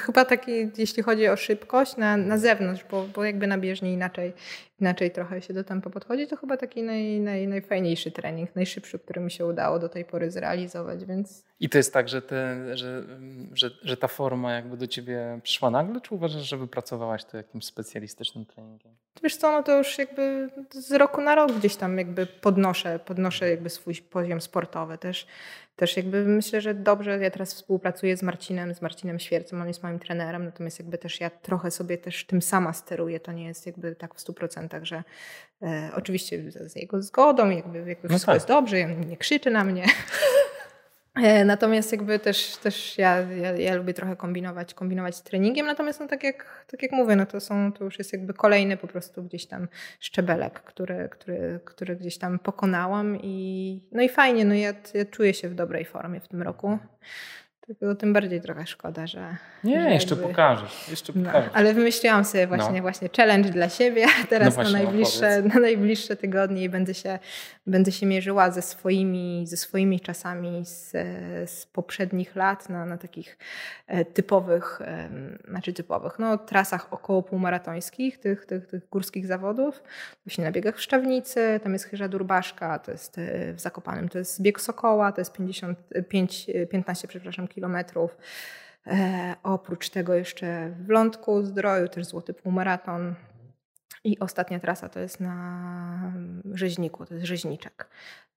Speaker 2: Chyba taki, jeśli chodzi o szybkość na, na zewnątrz, bo, bo jakby na bieżni inaczej, inaczej trochę się do tempa podchodzi, to chyba taki naj, naj, najfajniejszy trening, najszybszy, który mi się udało do tej pory zrealizować, więc...
Speaker 1: I to jest tak, że, te, że, mm, że, że ta forma jakby do ciebie przyszła nagle, czy uważasz, że wypracowałaś to jakimś specjalistycznym treningiem?
Speaker 2: Wiesz co, no to już jakby z roku na rok gdzieś tam jakby podnoszę, podnoszę jakby swój poziom sportowy też. Też jakby myślę, że dobrze, ja teraz współpracuję z Marcinem, z Marcinem Świercem, on jest moim trenerem, natomiast jakby też ja trochę sobie też tym sama steruję, to nie jest jakby tak w 100% Także e, oczywiście z jego zgodą, jakby, jakby no tak. jest dobrze, nie krzyczy na mnie. E, natomiast jakby też, też ja, ja, ja, lubię trochę kombinować, kombinować z treningiem, natomiast no tak, jak, tak jak mówię, no to, są, to już jest jakby kolejny po prostu gdzieś tam szczebelek, który, który, który gdzieś tam pokonałam i no i fajnie, no ja, ja czuję się w dobrej formie w tym roku. Tylko tym bardziej trochę szkoda, że.
Speaker 1: Nie, że jeszcze jakby... pokażesz. Jeszcze
Speaker 2: no, pokażesz. ale wymyśliłam sobie właśnie, no. właśnie challenge dla siebie teraz no na, najbliższe, na najbliższe tygodnie i będę się, będę się mierzyła ze swoimi, ze swoimi czasami z, z poprzednich lat na, na takich e, typowych, znaczy typowych, no, trasach około półmaratońskich, tych, tych, tych górskich zawodów. Właśnie na biegach w Szczawnicy, tam jest Chyża Durbaszka, to jest e, w Zakopanym, to jest bieg Sokoła, to jest 55, 15, przepraszam, kilometrów. E, oprócz tego jeszcze w Lądku Zdroju, też złoty półmaraton. I ostatnia trasa to jest na rzeźniku, to jest rzeźniczek.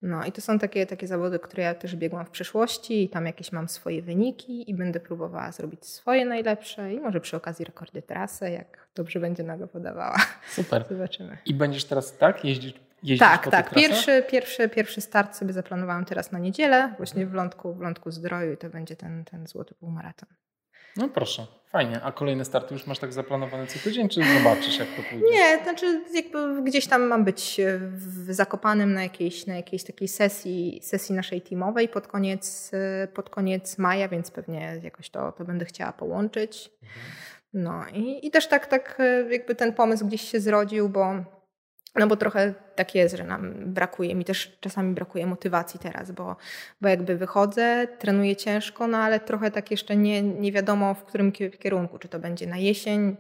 Speaker 2: No i to są takie, takie zawody, które ja też biegłam w przeszłości i tam jakieś mam swoje wyniki i będę próbowała zrobić swoje najlepsze i może przy okazji rekordy trasy, jak dobrze będzie noga podawała.
Speaker 1: Super.
Speaker 2: Zobaczymy.
Speaker 1: I będziesz teraz tak jeździć Jeździsz
Speaker 2: tak, tak. Pierwszy, pierwszy, pierwszy start sobie zaplanowałam teraz na niedzielę, właśnie w Lądku, w Lądku Zdroju i to będzie ten, ten złoty półmaraton.
Speaker 1: No proszę, fajnie. A kolejne starty już masz tak zaplanowane co tydzień, czy zobaczysz jak to pójdzie?
Speaker 2: Nie, znaczy jakby gdzieś tam mam być w Zakopanym na jakiejś, na jakiejś takiej sesji, sesji naszej teamowej pod koniec, pod koniec maja, więc pewnie jakoś to, to będę chciała połączyć. Mhm. No i, i też tak, tak jakby ten pomysł gdzieś się zrodził, bo no bo trochę tak jest, że nam brakuje, mi też czasami brakuje motywacji teraz, bo, bo jakby wychodzę, trenuję ciężko, no ale trochę tak jeszcze nie, nie wiadomo w którym kierunku, czy to będzie na jesień,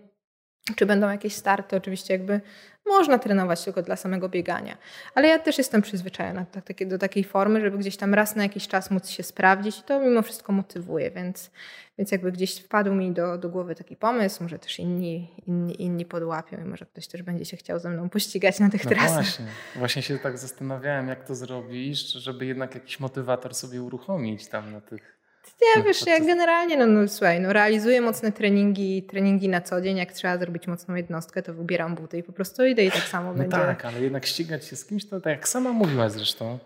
Speaker 2: czy będą jakieś starty. Oczywiście jakby można trenować tylko dla samego biegania. Ale ja też jestem przyzwyczajona do, do takiej formy, żeby gdzieś tam raz na jakiś czas móc się sprawdzić i to mimo wszystko motywuje, więc, więc jakby gdzieś wpadł mi do, do głowy taki pomysł, może też inni, inni, inni podłapią i może ktoś też będzie się chciał ze mną pościgać na tych
Speaker 1: no
Speaker 2: trasach.
Speaker 1: Właśnie. właśnie się tak zastanawiałem, jak to zrobisz, żeby jednak jakiś motywator sobie uruchomić tam na tych
Speaker 2: nie, wiesz, ja generalnie, no, no słuchaj, no, realizuję mocne treningi, treningi na co dzień. Jak trzeba zrobić mocną jednostkę, to wybieram buty i po prostu idę i tak samo
Speaker 1: no
Speaker 2: będzie.
Speaker 1: tak, ale jednak ścigać się z kimś, to tak jak sama mówiłaś zresztą.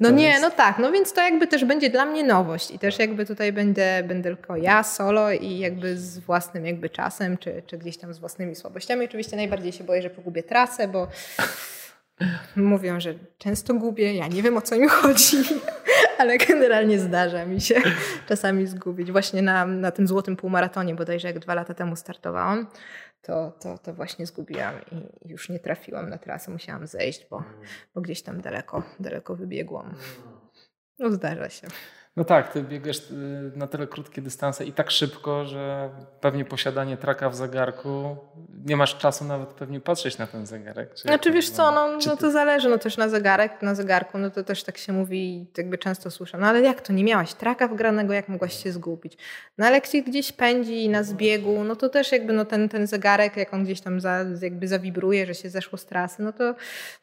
Speaker 2: No nie, jest... no tak, no więc to jakby też będzie dla mnie nowość i też jakby tutaj będę, będę tylko ja solo i jakby z własnym jakby czasem, czy, czy gdzieś tam z własnymi słabościami. Oczywiście najbardziej się boję, że pogubię trasę, bo mówią, że często gubię, ja nie wiem o co im chodzi ale generalnie zdarza mi się czasami zgubić. Właśnie na, na tym złotym półmaratonie, bodajże jak dwa lata temu startowałam, to, to, to właśnie zgubiłam i już nie trafiłam na trasę, musiałam zejść, bo, bo gdzieś tam daleko, daleko wybiegłam. No zdarza się.
Speaker 1: No tak, ty biegasz y, na tyle krótkie dystanse i tak szybko, że pewnie posiadanie traka w zegarku, nie masz czasu nawet pewnie patrzeć na ten zegarek.
Speaker 2: Czy znaczy wiesz co, no, no to zależy, no też na zegarek, na zegarku, no to też tak się mówi, jakby często słyszę, no ale jak to, nie miałaś traka wgranego, jak mogłaś się zgubić? No ale jak się gdzieś pędzi na zbiegu, no to też jakby no ten, ten zegarek, jak on gdzieś tam za, jakby zawibruje, że się zeszło z trasy, no to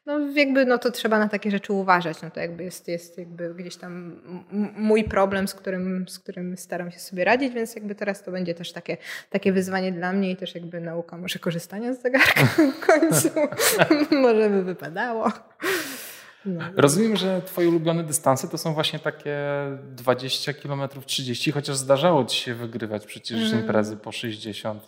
Speaker 2: no jakby no to trzeba na takie rzeczy uważać, no to jakby jest, jest jakby gdzieś tam mój problem, z którym, z którym staram się sobie radzić, więc jakby teraz to będzie też takie, takie wyzwanie dla mnie i też jakby nauka może korzystania z zegarka w końcu. może by wypadało.
Speaker 1: No. Rozumiem, że twoje ulubione dystanse to są właśnie takie 20 km, 30, chociaż zdarzało ci się wygrywać przecież mm. imprezy po 60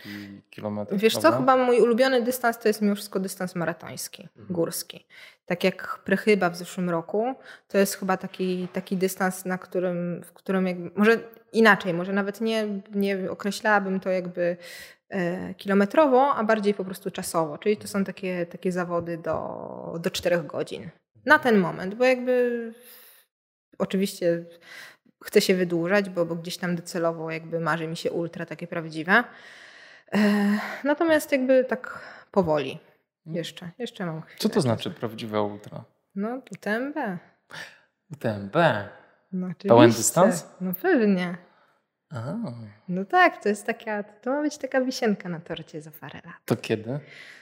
Speaker 1: km.
Speaker 2: Wiesz prawda? co, chyba mój ulubiony dystans to jest mimo wszystko dystans maratoński, mm. górski. Tak jak Prechyba w zeszłym roku, to jest chyba taki, taki dystans, na którym, w którym jakby, może inaczej, może nawet nie, nie określałabym to jakby e, kilometrowo, a bardziej po prostu czasowo. Czyli to są takie, takie zawody do, do 4 godzin na ten moment, bo jakby oczywiście chcę się wydłużać, bo, bo gdzieś tam docelowo jakby marzy mi się ultra takie prawdziwe. Natomiast jakby tak powoli mm. jeszcze, jeszcze mam chwilę.
Speaker 1: Co to znaczy prawdziwe ultra?
Speaker 2: No UTMB.
Speaker 1: UTMB?
Speaker 2: No, oczywiście.
Speaker 1: Pełen dystans?
Speaker 2: No pewnie.
Speaker 1: Aha.
Speaker 2: No tak, to jest taka, to ma być taka wisienka na torcie za parę lat.
Speaker 1: To kiedy?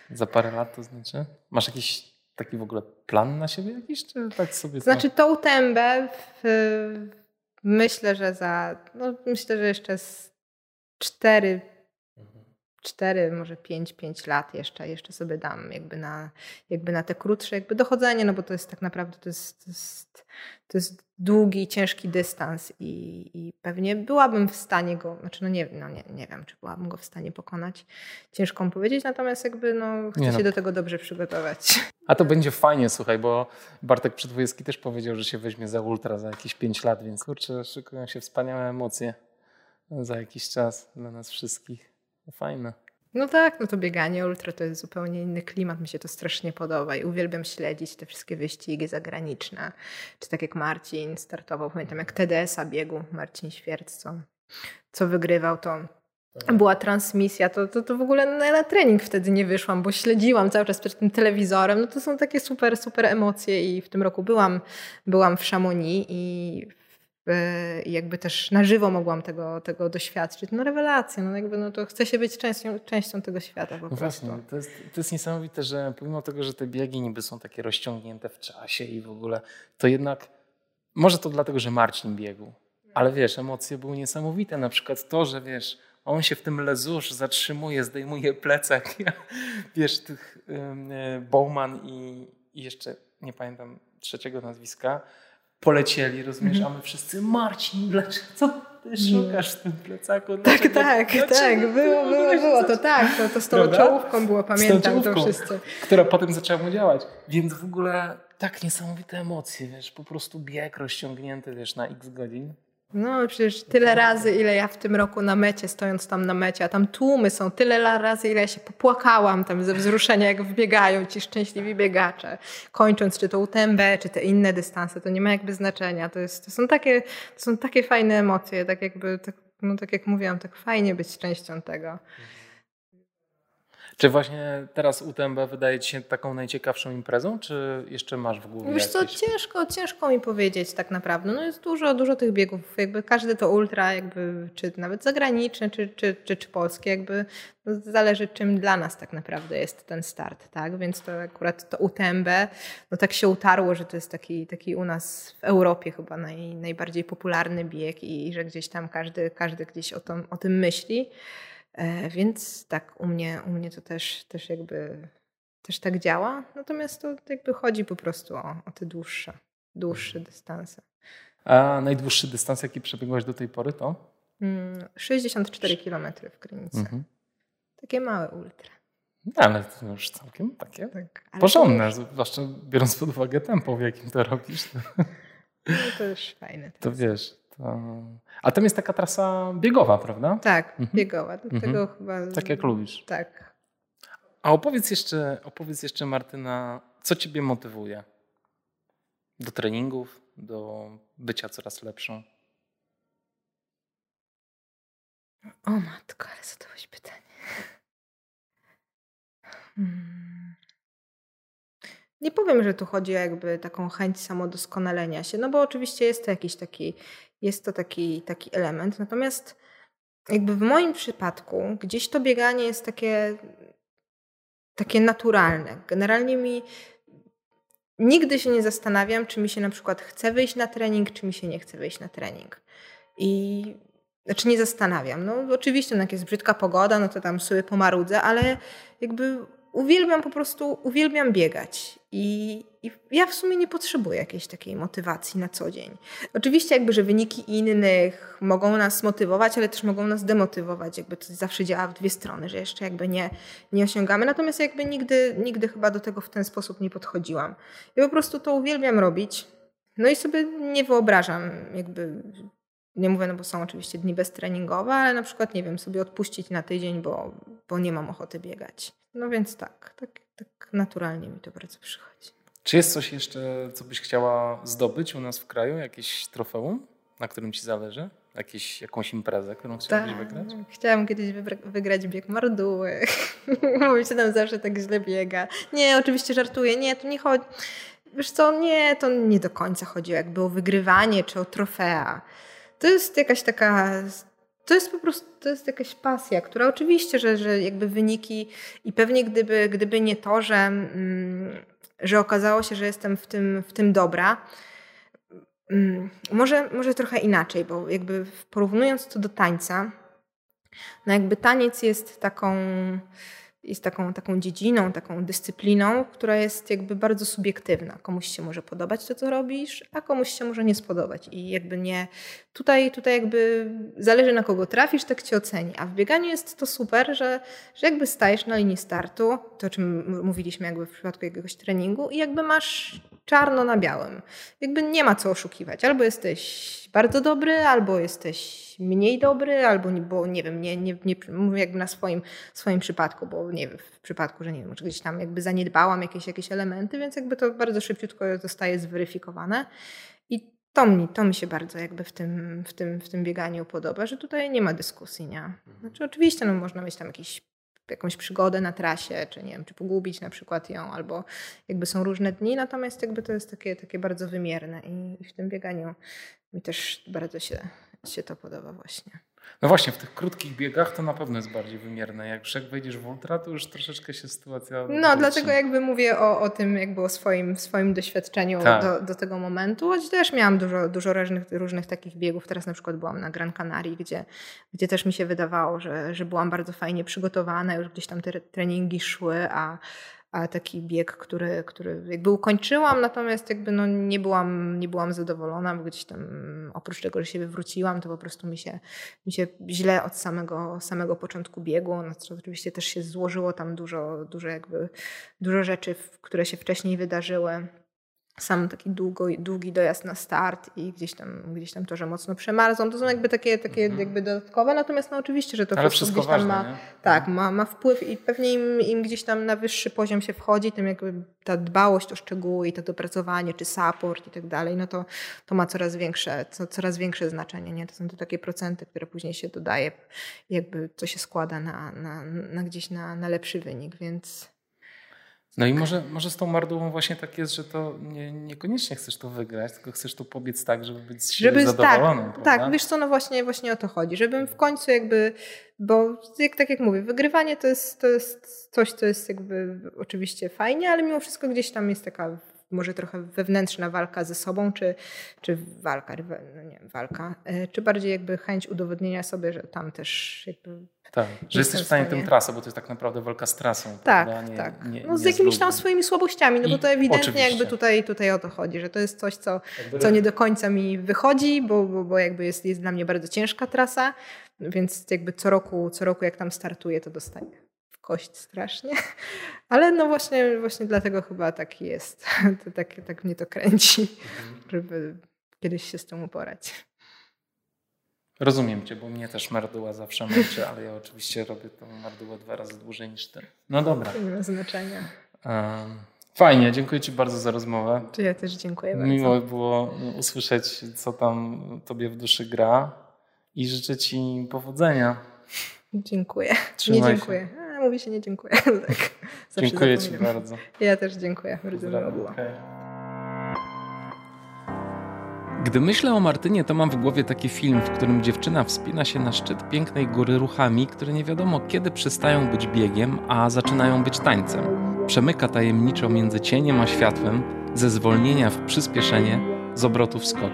Speaker 1: Za parę lat to znaczy? Masz jakiś taki w ogóle plan na siebie jakiś, czy tak sobie...
Speaker 2: Znaczy tą tębę w, myślę, że za, no myślę, że jeszcze z cztery, mhm. cztery, może pięć, pięć lat jeszcze, jeszcze sobie dam jakby na, jakby na te krótsze jakby dochodzenie, no bo to jest tak naprawdę, to jest, to jest, to jest długi, ciężki dystans i, i pewnie byłabym w stanie go, znaczy no nie, no nie, nie wiem, czy byłabym go w stanie pokonać. Ciężko mi powiedzieć, natomiast jakby no, chcę nie się no. do tego dobrze przygotować.
Speaker 1: A to będzie fajnie, słuchaj, bo Bartek Przedwojewski też powiedział, że się weźmie za ultra za jakieś 5 lat, więc kurczę, szykują się wspaniałe emocje za jakiś czas dla nas wszystkich. Fajne.
Speaker 2: No tak, no to bieganie ultra to jest zupełnie inny klimat. Mi się to strasznie podoba i uwielbiam śledzić te wszystkie wyścigi zagraniczne. Czy tak jak Marcin startował, pamiętam jak TDS-a biegł, Marcin Świerc, co, co wygrywał, to była transmisja, to, to, to w ogóle na, na, trening wtedy nie wyszłam, bo śledziłam cały czas przed tym telewizorem. No to są takie super, super emocje i w tym roku byłam, byłam w Chamonix i i jakby też na żywo mogłam tego, tego doświadczyć. No rewelacja, no jakby no to chcę się być częścią, częścią tego świata po no
Speaker 1: Właśnie, to jest, to jest niesamowite, że pomimo tego, że te biegi niby są takie rozciągnięte w czasie i w ogóle, to jednak, może to dlatego, że Marcin biegł, ale wiesz, emocje były niesamowite. Na przykład to, że wiesz, on się w tym lezusz zatrzymuje, zdejmuje plecak. wiesz, tych y, Bowman i, i jeszcze nie pamiętam trzeciego nazwiska, polecieli, rozumiesz, mhm. a my wszyscy, Marcin, dlaczego, co ty szukasz w tym plecaku?
Speaker 2: Dlaczego, tak, tak, tak, było, było, było, to tak, to, to z tą Prawda? czołówką było, pamiętam czołówką, to wszyscy.
Speaker 1: Która potem zaczęła mu działać, więc w ogóle tak niesamowite emocje, wiesz, po prostu bieg rozciągnięty, wiesz, na x godzin.
Speaker 2: No przecież tyle razy, ile ja w tym roku na mecie, stojąc tam na mecie, a tam tłumy są, tyle razy, ile ja się popłakałam tam ze wzruszenia, jak wbiegają ci szczęśliwi biegacze. Kończąc czy to UTMB, czy te inne dystanse, to nie ma jakby znaczenia. To, jest, to, są, takie, to są takie fajne emocje, tak jakby, tak, no tak jak mówiłam, tak fajnie być częścią tego.
Speaker 1: Czy właśnie teraz UTMB wydaje Ci się taką najciekawszą imprezą, czy jeszcze masz w głowie
Speaker 2: Wiesz co,
Speaker 1: jakieś?
Speaker 2: ciężko, ciężko mi powiedzieć tak naprawdę. No jest dużo, dużo tych biegów. Jakby każdy to ultra, jakby, czy nawet zagraniczne, czy, czy, czy, czy polskie, jakby no zależy czym dla nas tak naprawdę jest ten start, tak? Więc to akurat to UTMB, no tak się utarło, że to jest taki, taki u nas w Europie chyba naj, najbardziej popularny bieg i, i że gdzieś tam każdy, każdy gdzieś o, o tym myśli. E, więc tak, u mnie, u mnie to też, też jakby też tak działa. Natomiast to jakby chodzi po prostu o, o te dłuższe, dłuższe dystanse.
Speaker 1: A najdłuższy dystans, jaki przebiegłaś do tej pory, to?
Speaker 2: Mm, 64 km w Krynicy.
Speaker 1: Mhm.
Speaker 2: Takie małe ultra.
Speaker 1: No, ale to już całkiem takie
Speaker 2: Tak,
Speaker 1: porządne, zwłaszcza biorąc pod uwagę tempo, w jakim to robisz.
Speaker 2: No, to już fajne.
Speaker 1: to wiesz. To... A tam jest taka trasa biegowa, prawda?
Speaker 2: Tak,
Speaker 1: Mhm.
Speaker 2: biegowa. Dlatego
Speaker 1: Mhm.
Speaker 2: chyba.
Speaker 1: Tak jak lubisz.
Speaker 2: Tak.
Speaker 1: A opowiedz jeszcze, opowiedz jeszcze Martyna, co ciebie motywuje do treningów, do bycia coraz lepszą?
Speaker 2: O matko, ale zadałeś pytanie. Hmm. Nie powiem, że tu chodzi o jakby taką chęć samodoskonalenia się, no bo oczywiście jest to jakiś taki, jest to taki, taki element. Natomiast jakby w moim przypadku gdzieś to bieganie jest takie, takie naturalne. Generalnie mi nigdy się nie zastanawiam, czy mi się na przykład chce wyjść na trening, czy mi się nie chce wyjść na trening. I znaczy nie zastanawiam. No oczywiście, no, jak jest brzydka pogoda, no to tam sobie pomarudzę, ale jakby uwielbiam po prostu, uwielbiam biegać. I, I ja w sumie nie potrzebuję jakiejś takiej motywacji na co dzień. Oczywiście jakby, że wyniki innych mogą nas motywować, ale też mogą nas demotywować. Jakby to zawsze działa w dwie strony, że jeszcze jakby nie, nie osiągamy. Natomiast jakby nigdy, nigdy chyba do tego w ten sposób nie podchodziłam. Ja po prostu to uwielbiam robić. No i sobie nie wyobrażam jakby nie mówię, no bo są oczywiście dni beztreningowe, ale na przykład, nie wiem, sobie odpuścić na tydzień, bo, bo nie mam ochoty biegać. No więc tak, tak, tak naturalnie mi to bardzo przychodzi.
Speaker 1: Czy jest coś jeszcze, co byś chciała zdobyć u nas w kraju? Jakieś trofeum, na którym ci zależy? Jakieś, jakąś imprezę, którą chciałabyś
Speaker 2: Tak,
Speaker 1: wygrać?
Speaker 2: Chciałam kiedyś wygrać bieg marduły. Mówi się tam zawsze tak źle biega. Nie, oczywiście żartuję. Nie, to nie chodzi... Wiesz co, nie, to nie do końca chodzi jakby o wygrywanie czy o trofea. To jest jakaś taka to jest po prostu to jest jakaś pasja, która oczywiście, że, że jakby wyniki i pewnie gdyby, gdyby nie to, że, mm, że okazało się, że jestem w tym, w tym dobra, mm, może, może trochę inaczej, bo jakby porównując to do tańca, no jakby taniec jest taką jest taką, taką dziedziną, taką dyscypliną, która jest jakby bardzo subiektywna. Komuś się może podobać to, co robisz, a komuś się może nie spodobać. I jakby nie, tutaj, tutaj jakby zależy na kogo trafisz, tak cię oceni. A w bieganiu jest to super, że, że jakby stajesz na linii startu, to o czym mówiliśmy jakby w przypadku jakiegoś treningu i jakby masz czarno na białym. Jakby nie ma co oszukiwać. Albo jesteś bardzo dobry, albo jesteś mniej dobry, albo bo nie wiem, nie, nie, nie mówię jakby na swoim, swoim przypadku, bo nie wiem, w przypadku, że nie wiem, gdzieś tam jakby zaniedbałam jakieś, jakieś elementy, więc jakby to bardzo szybciutko zostaje zweryfikowane. I to mi, to mi się bardzo jakby w tym, w, tym, w tym bieganiu podoba, że tutaj nie ma dyskusji, nie? Znaczy oczywiście no, można mieć tam jakiś jakąś przygodę na trasie, czy nie wiem, czy pogubić na przykład ją, albo jakby są różne dni, natomiast jakby to jest takie, takie bardzo wymierne i, i w tym bieganiu mi też bardzo się, się to podoba właśnie.
Speaker 1: No właśnie, w tych krótkich biegach to na pewno jest bardziej wymierne. Jak jak wejdziesz w ultra, to już troszeczkę się sytuacja...
Speaker 2: No, dlatego jakby mówię o, o tym jakby o swoim, swoim doświadczeniu
Speaker 1: Tak.
Speaker 2: do, do tego momentu, choć też miałam dużo, dużo różnych, różnych takich biegów. Teraz na przykład byłam na Gran Canaria, gdzie, gdzie też mi się wydawało, że, że byłam bardzo fajnie przygotowana, już gdzieś tam te treningi szły, a, a taki bieg, który, który jakby ukończyłam, natomiast jakby no nie, byłam, nie byłam zadowolona, bo gdzieś tam oprócz tego, że się wywróciłam, to po prostu mi się, mi się źle od samego, samego początku biegło, no co oczywiście też się złożyło tam dużo, dużo jakby, dużo rzeczy, które się wcześniej wydarzyły. Sam taki długo, długi dojazd na start i gdzieś tam, gdzieś tam to, że mocno przemarzą, to są jakby takie, takie mhm. jakby dodatkowe, natomiast no oczywiście, że to
Speaker 1: Ale wszystko
Speaker 2: gdzieś tam
Speaker 1: ważne,
Speaker 2: ma,
Speaker 1: nie?
Speaker 2: tak, ma, ma wpływ i pewnie im, im gdzieś tam na wyższy poziom się wchodzi, tym jakby ta dbałość o szczegóły i to dopracowanie, czy support i tak dalej, no to, to ma coraz większe, co, coraz większe znaczenie, nie? To są to takie procenty, które później się dodaje, jakby to się składa na, na, na gdzieś na, na lepszy wynik, więc
Speaker 1: no i może, może z tą Mardułą właśnie tak jest, że to nie, niekoniecznie chcesz to wygrać, tylko chcesz to pobiec tak, żeby być żeby, zadowolonym.
Speaker 2: Tak, tak, wiesz co, no właśnie, właśnie o to chodzi, żebym w końcu jakby, bo jak, tak jak mówię, wygrywanie to jest, to jest coś, co jest jakby oczywiście fajnie, ale mimo wszystko gdzieś tam jest taka może trochę wewnętrzna walka ze sobą, czy, czy walka, no nie walka, e, czy bardziej jakby chęć udowodnienia sobie, że tam też jakby
Speaker 1: tak, że jesteś w stanie tę trasę, bo to jest tak naprawdę walka z trasą.
Speaker 2: Tak, nie, tak. Nie, no z jakimiś tam swoimi słabościami, no bo to ewidentnie oczywiście. jakby tutaj, tutaj o to chodzi, że to jest coś, co, co nie do końca mi wychodzi, bo, bo, bo jakby jest, jest dla mnie bardzo ciężka trasa, więc jakby co roku, co roku jak tam startuję, to dostaję kość strasznie. Ale no właśnie, właśnie dlatego chyba tak jest. To tak, tak mnie to kręci, mhm. żeby kiedyś się z tym uporać.
Speaker 1: Rozumiem cię, bo mnie też marduła zawsze męczy, ale ja oczywiście robię tą mardułę dwa razy dłużej niż ty. No dobra.
Speaker 2: Nie ma znaczenia.
Speaker 1: Fajnie, dziękuję ci bardzo za rozmowę.
Speaker 2: Ja też dziękuję bardzo.
Speaker 1: Miło było usłyszeć, co tam tobie w duszy gra i życzę ci powodzenia.
Speaker 2: Dziękuję. Trzymaj nie dziękuję. A, mówi się nie dziękuję. tak.
Speaker 1: Dziękuję ci bardzo.
Speaker 2: Ja też dziękuję. Bardzo miło było.
Speaker 1: Gdy myślę o Martynie, to mam w głowie taki film, w którym dziewczyna wspina się na szczyt pięknej góry ruchami, które nie wiadomo kiedy przestają być biegiem, a zaczynają być tańcem. Przemyka tajemniczo między cieniem a światłem, ze zwolnienia w przyspieszenie, z obrotu w skok.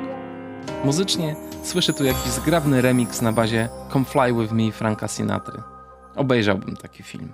Speaker 1: Muzycznie słyszę tu jakiś zgrabny remix na bazie Come Fly With Me Franka Sinatry. Obejrzałbym taki film.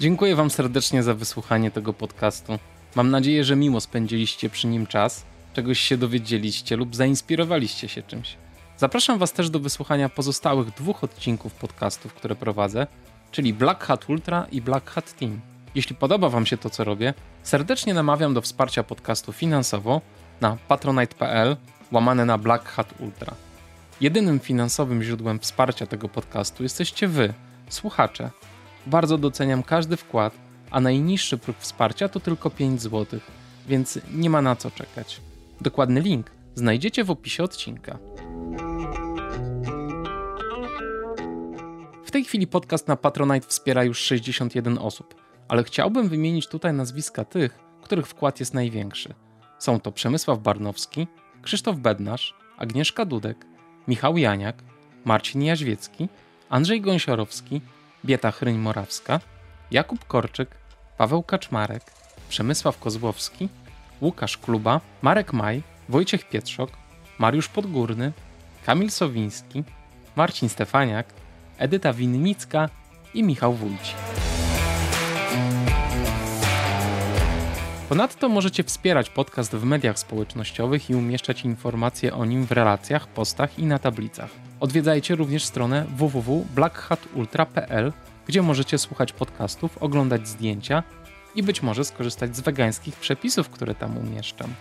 Speaker 1: Dziękuję Wam serdecznie za wysłuchanie tego podcastu. Mam nadzieję, że miło spędziliście przy nim czas, czegoś się dowiedzieliście lub zainspirowaliście się czymś. Zapraszam Was też do wysłuchania pozostałych dwóch odcinków podcastów, które prowadzę, czyli Black Hat Ultra i Black Hat Team. Jeśli podoba Wam się to, co robię, serdecznie namawiam do wsparcia podcastu finansowo na patronite.pl łamane na Black Hat Ultra. Jedynym finansowym źródłem wsparcia tego podcastu jesteście Wy, słuchacze bardzo doceniam każdy wkład, a najniższy próg wsparcia to tylko 5 zł, więc nie ma na co czekać. Dokładny link znajdziecie w opisie odcinka. W tej chwili podcast na Patronite wspiera już 61 osób, ale chciałbym wymienić tutaj nazwiska tych, których wkład jest największy. Są to Przemysław Barnowski, Krzysztof Bednarz, Agnieszka Dudek, Michał Janiak, Marcin Jaźwiecki, Andrzej Gąsiorowski, Bieta Chryń-Morawska, Jakub Korczyk, Paweł Kaczmarek, Przemysław Kozłowski, Łukasz Kluba, Marek Maj, Wojciech Pietrzok, Mariusz Podgórny, Kamil Sowiński, Marcin Stefaniak, Edyta Winnicka i Michał Wójci. Ponadto możecie wspierać podcast w mediach społecznościowych i umieszczać informacje o nim w relacjach, postach i na tablicach. Odwiedzajcie również stronę www.blackhatultra.pl, gdzie możecie słuchać podcastów, oglądać zdjęcia i być może skorzystać z wegańskich przepisów, które tam umieszczam.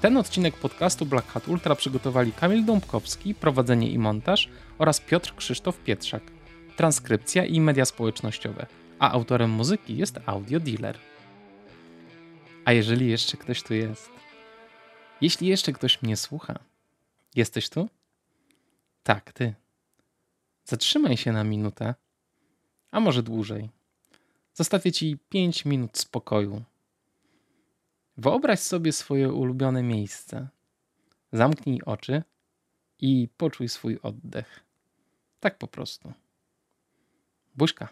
Speaker 1: Ten odcinek podcastu Black Hat Ultra przygotowali Kamil Dąbkowski, prowadzenie i montaż oraz Piotr Krzysztof Pietrzak, transkrypcja i media społecznościowe, a autorem muzyki jest Audio Dealer. A jeżeli jeszcze ktoś tu jest? Jeśli jeszcze ktoś mnie słucha, jesteś tu? Tak, ty. Zatrzymaj się na minutę, a może dłużej. Zostawię ci 5 minut spokoju. Wyobraź sobie swoje ulubione miejsce. Zamknij oczy i poczuj swój oddech. Tak po prostu. Buźka.